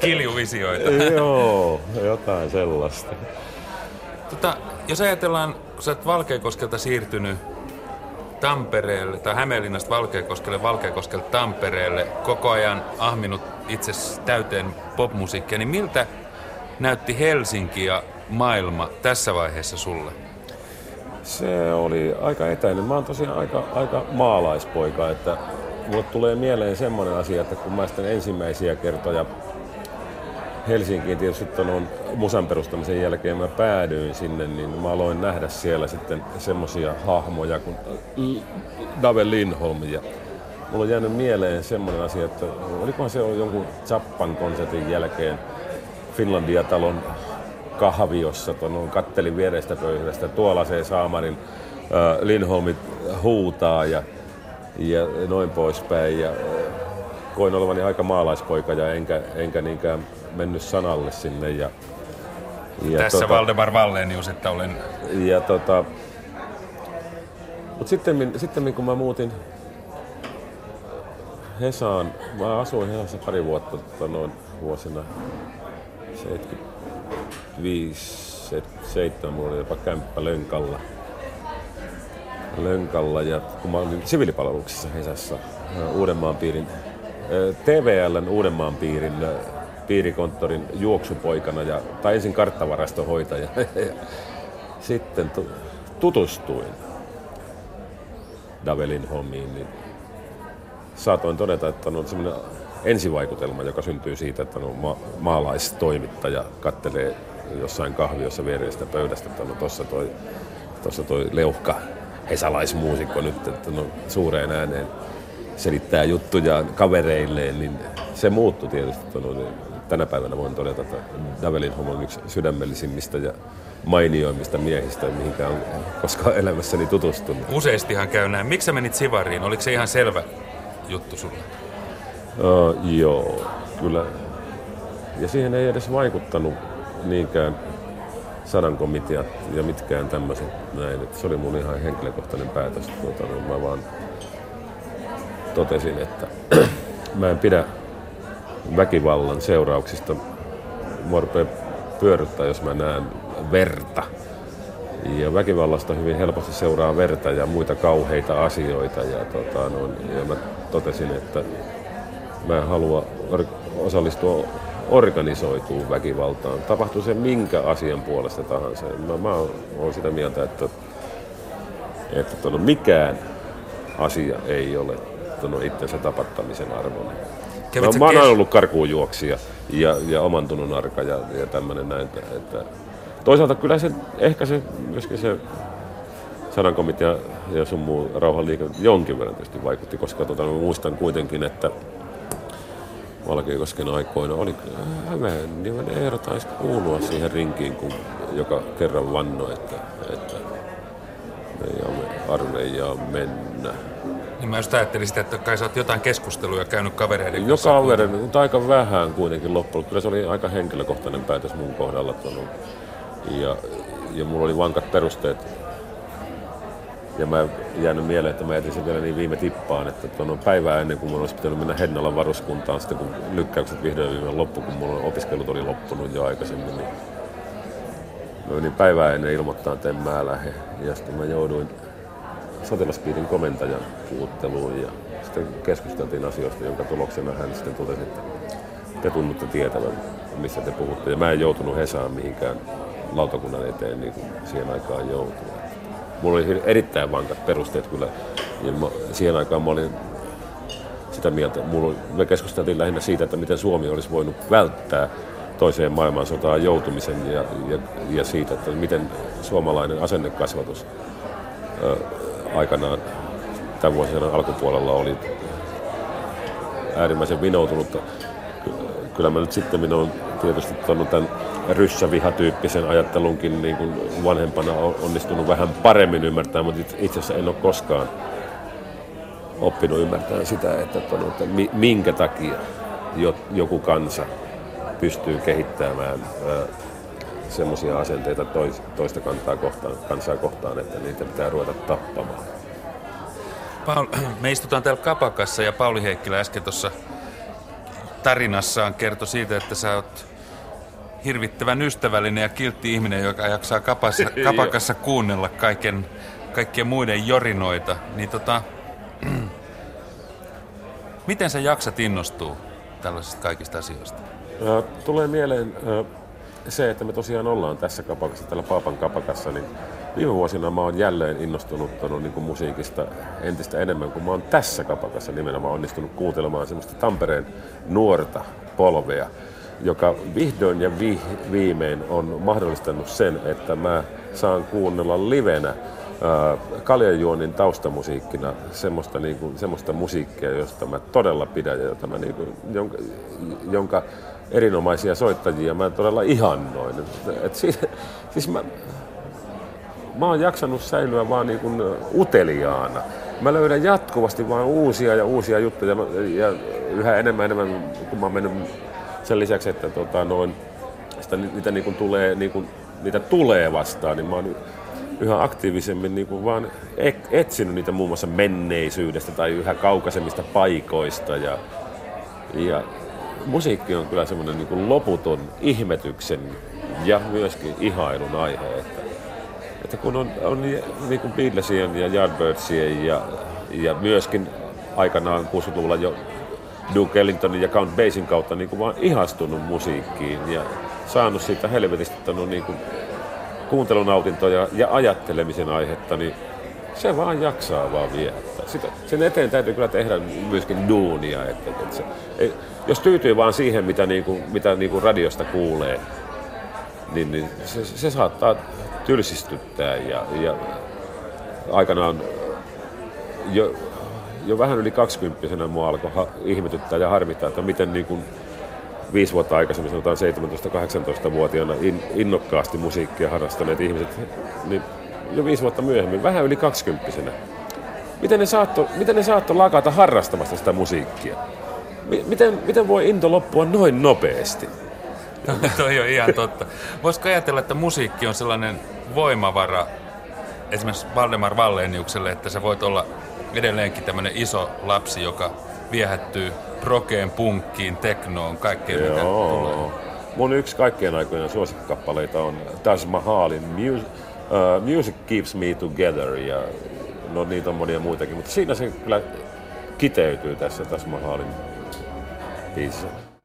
Kiljuvisioita. Joo, jotain sellaista. Tota, jos ajatellaan, kun sä oot Valkeakoskelta siirtynyt Tampereelle tai Hämeenlinnasta Valkeakoskelle, Valkeakoskelle Tampereelle, koko ajan ahminut itse täyteen popmusiikkia, niin miltä näytti Helsinki ja maailma tässä vaiheessa sulle? Se oli aika etäinen. Mä oon tosiaan aika, aika maalaispoika, että mulle tulee mieleen semmoinen asia, että kun mä sitten ensimmäisiä kertoja Helsinkiin tietysti tuon musan perustamisen jälkeen mä päädyin sinne, niin mä aloin nähdä siellä sitten semmoisia hahmoja kuin Dave Lindholm. Ja mulla on jäänyt mieleen semmoinen asia, että olikohan se jonkun Zappan konsertin jälkeen Finlandia-talon kahviossa, tuon kattelin vierestä pöydästä, tuolla se Saamarin äh, Lindholmit huutaa ja, ja noin poispäin. Ja, koin olevani aika maalaispoika ja enkä, enkä niinkään mennyt sanalle sinne. Ja, ja Tässä tota, Valdemar Vallenius, että olen... Ja tota, mutta sitten, sitten kun mä muutin Hesaan, mä asuin Hesassa pari vuotta tota, noin vuosina 75, 77, mulla oli jopa kämppä Lönkalla. Lönkalla ja kun mä olin siviilipalveluksessa Hesassa Uudenmaan piirin, TVLn Uudenmaan piirin piirikonttorin juoksupoikana, ja, tai ensin karttavarastohoitaja. ja sitten tutustuin Davelin hommiin, niin saatoin todeta, että on semmoinen ensivaikutelma, joka syntyy siitä, että on ma- maalaistoimittaja kattelee jossain kahviossa viereistä pöydästä, että no tuossa toi, tossa toi leuhka hesalaismuusikko nyt, että no suureen ääneen selittää juttuja kavereilleen, niin se muuttui tietysti. No, tänä päivänä voin todeta, että Davelin on yksi sydämellisimmistä ja mainioimmista miehistä, mihinkä on koskaan elämässäni tutustunut. Useastihan käy näin. Miksi sä menit Sivariin? Oliko se ihan selvä juttu sulle? Uh, joo, kyllä. Ja siihen ei edes vaikuttanut niinkään sadankomiteat ja mitkään tämmöiset näin. Se oli mun ihan henkilökohtainen päätös. Tuota, mä vaan totesin, että mä en pidä väkivallan seurauksista. Mua pyörryttää, jos mä näen verta. Ja väkivallasta hyvin helposti seuraa verta ja muita kauheita asioita. Ja, tota, no, ja mä totesin, että mä en halua osallistua organisoituun väkivaltaan. Tapahtuu se minkä asian puolesta tahansa. Mä, mä oon sitä mieltä, että, että no, mikään asia ei ole tota, itsensä tapattamisen arvoinen. No, mä oon aina ollut karkuunjuoksija ja, ja oman tunnon arka ja, ja tämmöinen näin. Että, toisaalta kyllä se, ehkä se, myöskin se sanankomitea ja sun muu rauhanliike jonkin verran tietysti vaikutti, koska tota, mä muistan kuitenkin, että Valkeakosken aikoina oli niin Eero taisi kuulua siihen rinkiin, kun joka kerran vannoi, että, että me ei armeijaa mennä. Niin mä just ajattelin sitä, että kai sä oot jotain keskusteluja käynyt kavereiden kanssa. Joka kavereiden, mutta aika vähän kuitenkin loppujen. Kyllä se oli aika henkilökohtainen päätös mun kohdalla. Ja, ja mulla oli vankat perusteet. Ja mä jäänyt mieleen, että mä jätin sen vielä niin viime tippaan, että tuon päivää ennen kuin mulla olisi pitänyt mennä Hennalan varuskuntaan, sitten kun lykkäykset vihdoin viime loppu, kun mulla opiskelut oli loppunut jo aikaisemmin, niin mä menin päivää ennen ilmoittaa, että en mä lähde. Ja sitten mä jouduin sotilaspiirin komentajan puutteluun ja sitten keskusteltiin asioista, jonka tuloksena hän sitten totesi, että te tunnutte tietävän, missä te puhutte. Ja mä en joutunut Hesaan mihinkään lautakunnan eteen niin kuin siihen aikaan joutui. Mulla oli erittäin vankat perusteet kyllä. Ja mä, siihen aikaan mä olin sitä mieltä, mulla, me keskusteltiin lähinnä siitä, että miten Suomi olisi voinut välttää toiseen maailmansotaan joutumisen ja, ja, ja siitä, että miten suomalainen asennekasvatus aikanaan tämän vuosien alkupuolella oli äärimmäisen vinoutunut. Kyllä mä nyt sitten minä olen tietysti tuonut tämän ryssävihatyyppisen ajattelunkin niin kuin vanhempana onnistunut vähän paremmin ymmärtämään, mutta itse asiassa en ole koskaan oppinut ymmärtämään sitä, että, tuonut, että minkä takia joku kansa pystyy kehittämään semmoisia asenteita toista kantaa kohtaan, kansaa kohtaan, että niitä pitää ruveta tappamaan. Paul, me istutaan täällä Kapakassa ja Pauli Heikkilä äsken tuossa tarinassaan kertoi siitä, että sä oot hirvittävän ystävällinen ja kiltti ihminen, joka jaksaa kapassa, kapakassa kuunnella kaiken, kaikkien muiden jorinoita. Niin tota, miten sä jaksat innostua tällaisista kaikista asioista? Tulee mieleen se, että me tosiaan ollaan tässä kapakassa, tällä Paapan kapakassa, niin viime vuosina mä oon jälleen innostunut niin kuin musiikista entistä enemmän, kun mä oon tässä kapakassa nimenomaan onnistunut kuuntelemaan semmoista Tampereen nuorta polvea, joka vihdoin ja vi- viimein on mahdollistanut sen, että mä saan kuunnella livenä kaljanjuonnin taustamusiikkina semmoista, niin kuin, semmoista musiikkia, josta mä todella pidän ja jota mä, niin kuin, jonka, jonka erinomaisia soittajia mä todella ihannoin. Et siis, siis mä, mä oon jaksanut säilyä vaan niin kuin uteliaana. Mä löydän jatkuvasti vaan uusia ja uusia juttuja ja yhä enemmän enemmän, kun mä mennyt sen lisäksi, että tota, noin, sitä, niitä, niin kuin tulee, niin kuin, niitä tulee vastaan, niin mä oon yhä aktiivisemmin niin kuin vaan etsinyt niitä muun muassa menneisyydestä tai yhä kaukaisemmista paikoista. Ja, ja musiikki on kyllä semmoinen niin loputon ihmetyksen ja myöskin ihailun aihe. Että, että kun on, on niin kuin Beatlesien ja Yardbirdsien ja, ja myöskin aikanaan 60-luvulla jo Duke Ellingtonin ja Count Bassin kautta niin kuin vaan ihastunut musiikkiin ja saanut siitä helvetistä niin kuin kuuntelunautintoja ja ajattelemisen aihetta, niin se vaan jaksaa vaan viettää. Sitä, sen eteen täytyy kyllä tehdä myöskin duunia. Että, että se, ei, jos tyytyy vaan siihen, mitä, niin kuin, mitä niin kuin radiosta kuulee, niin, niin se, se saattaa tylsistyttää. Ja, ja aikanaan jo, jo vähän yli 20 mua alkoi ha, ihmetyttää ja harmittaa, että miten niin kuin, viisi vuotta aikaisemmin, sanotaan 17-18-vuotiaana in, innokkaasti musiikkia harrastaneet ihmiset, niin jo viisi vuotta myöhemmin, vähän yli kaksikymppisenä. Miten ne saatto, miten ne saatto lakata harrastamasta sitä musiikkia? Miten, miten voi into loppua noin nopeasti? No, toi on ihan totta. Voisiko ajatella, että musiikki on sellainen voimavara esimerkiksi Valdemar Valleniukselle, että sä voit olla edelleenkin tämmöinen iso lapsi, joka viehättyy rokeen, punkkiin, teknoon, kaikkeen Joo. mitä tulee. Mun yksi kaikkien aikojen suosikkikappaleita on Taj Mahalin Music, uh, Music Keeps Me Together ja no niitä on monia muitakin, mutta siinä se kyllä kiteytyy tässä Taj Mahalin Peace.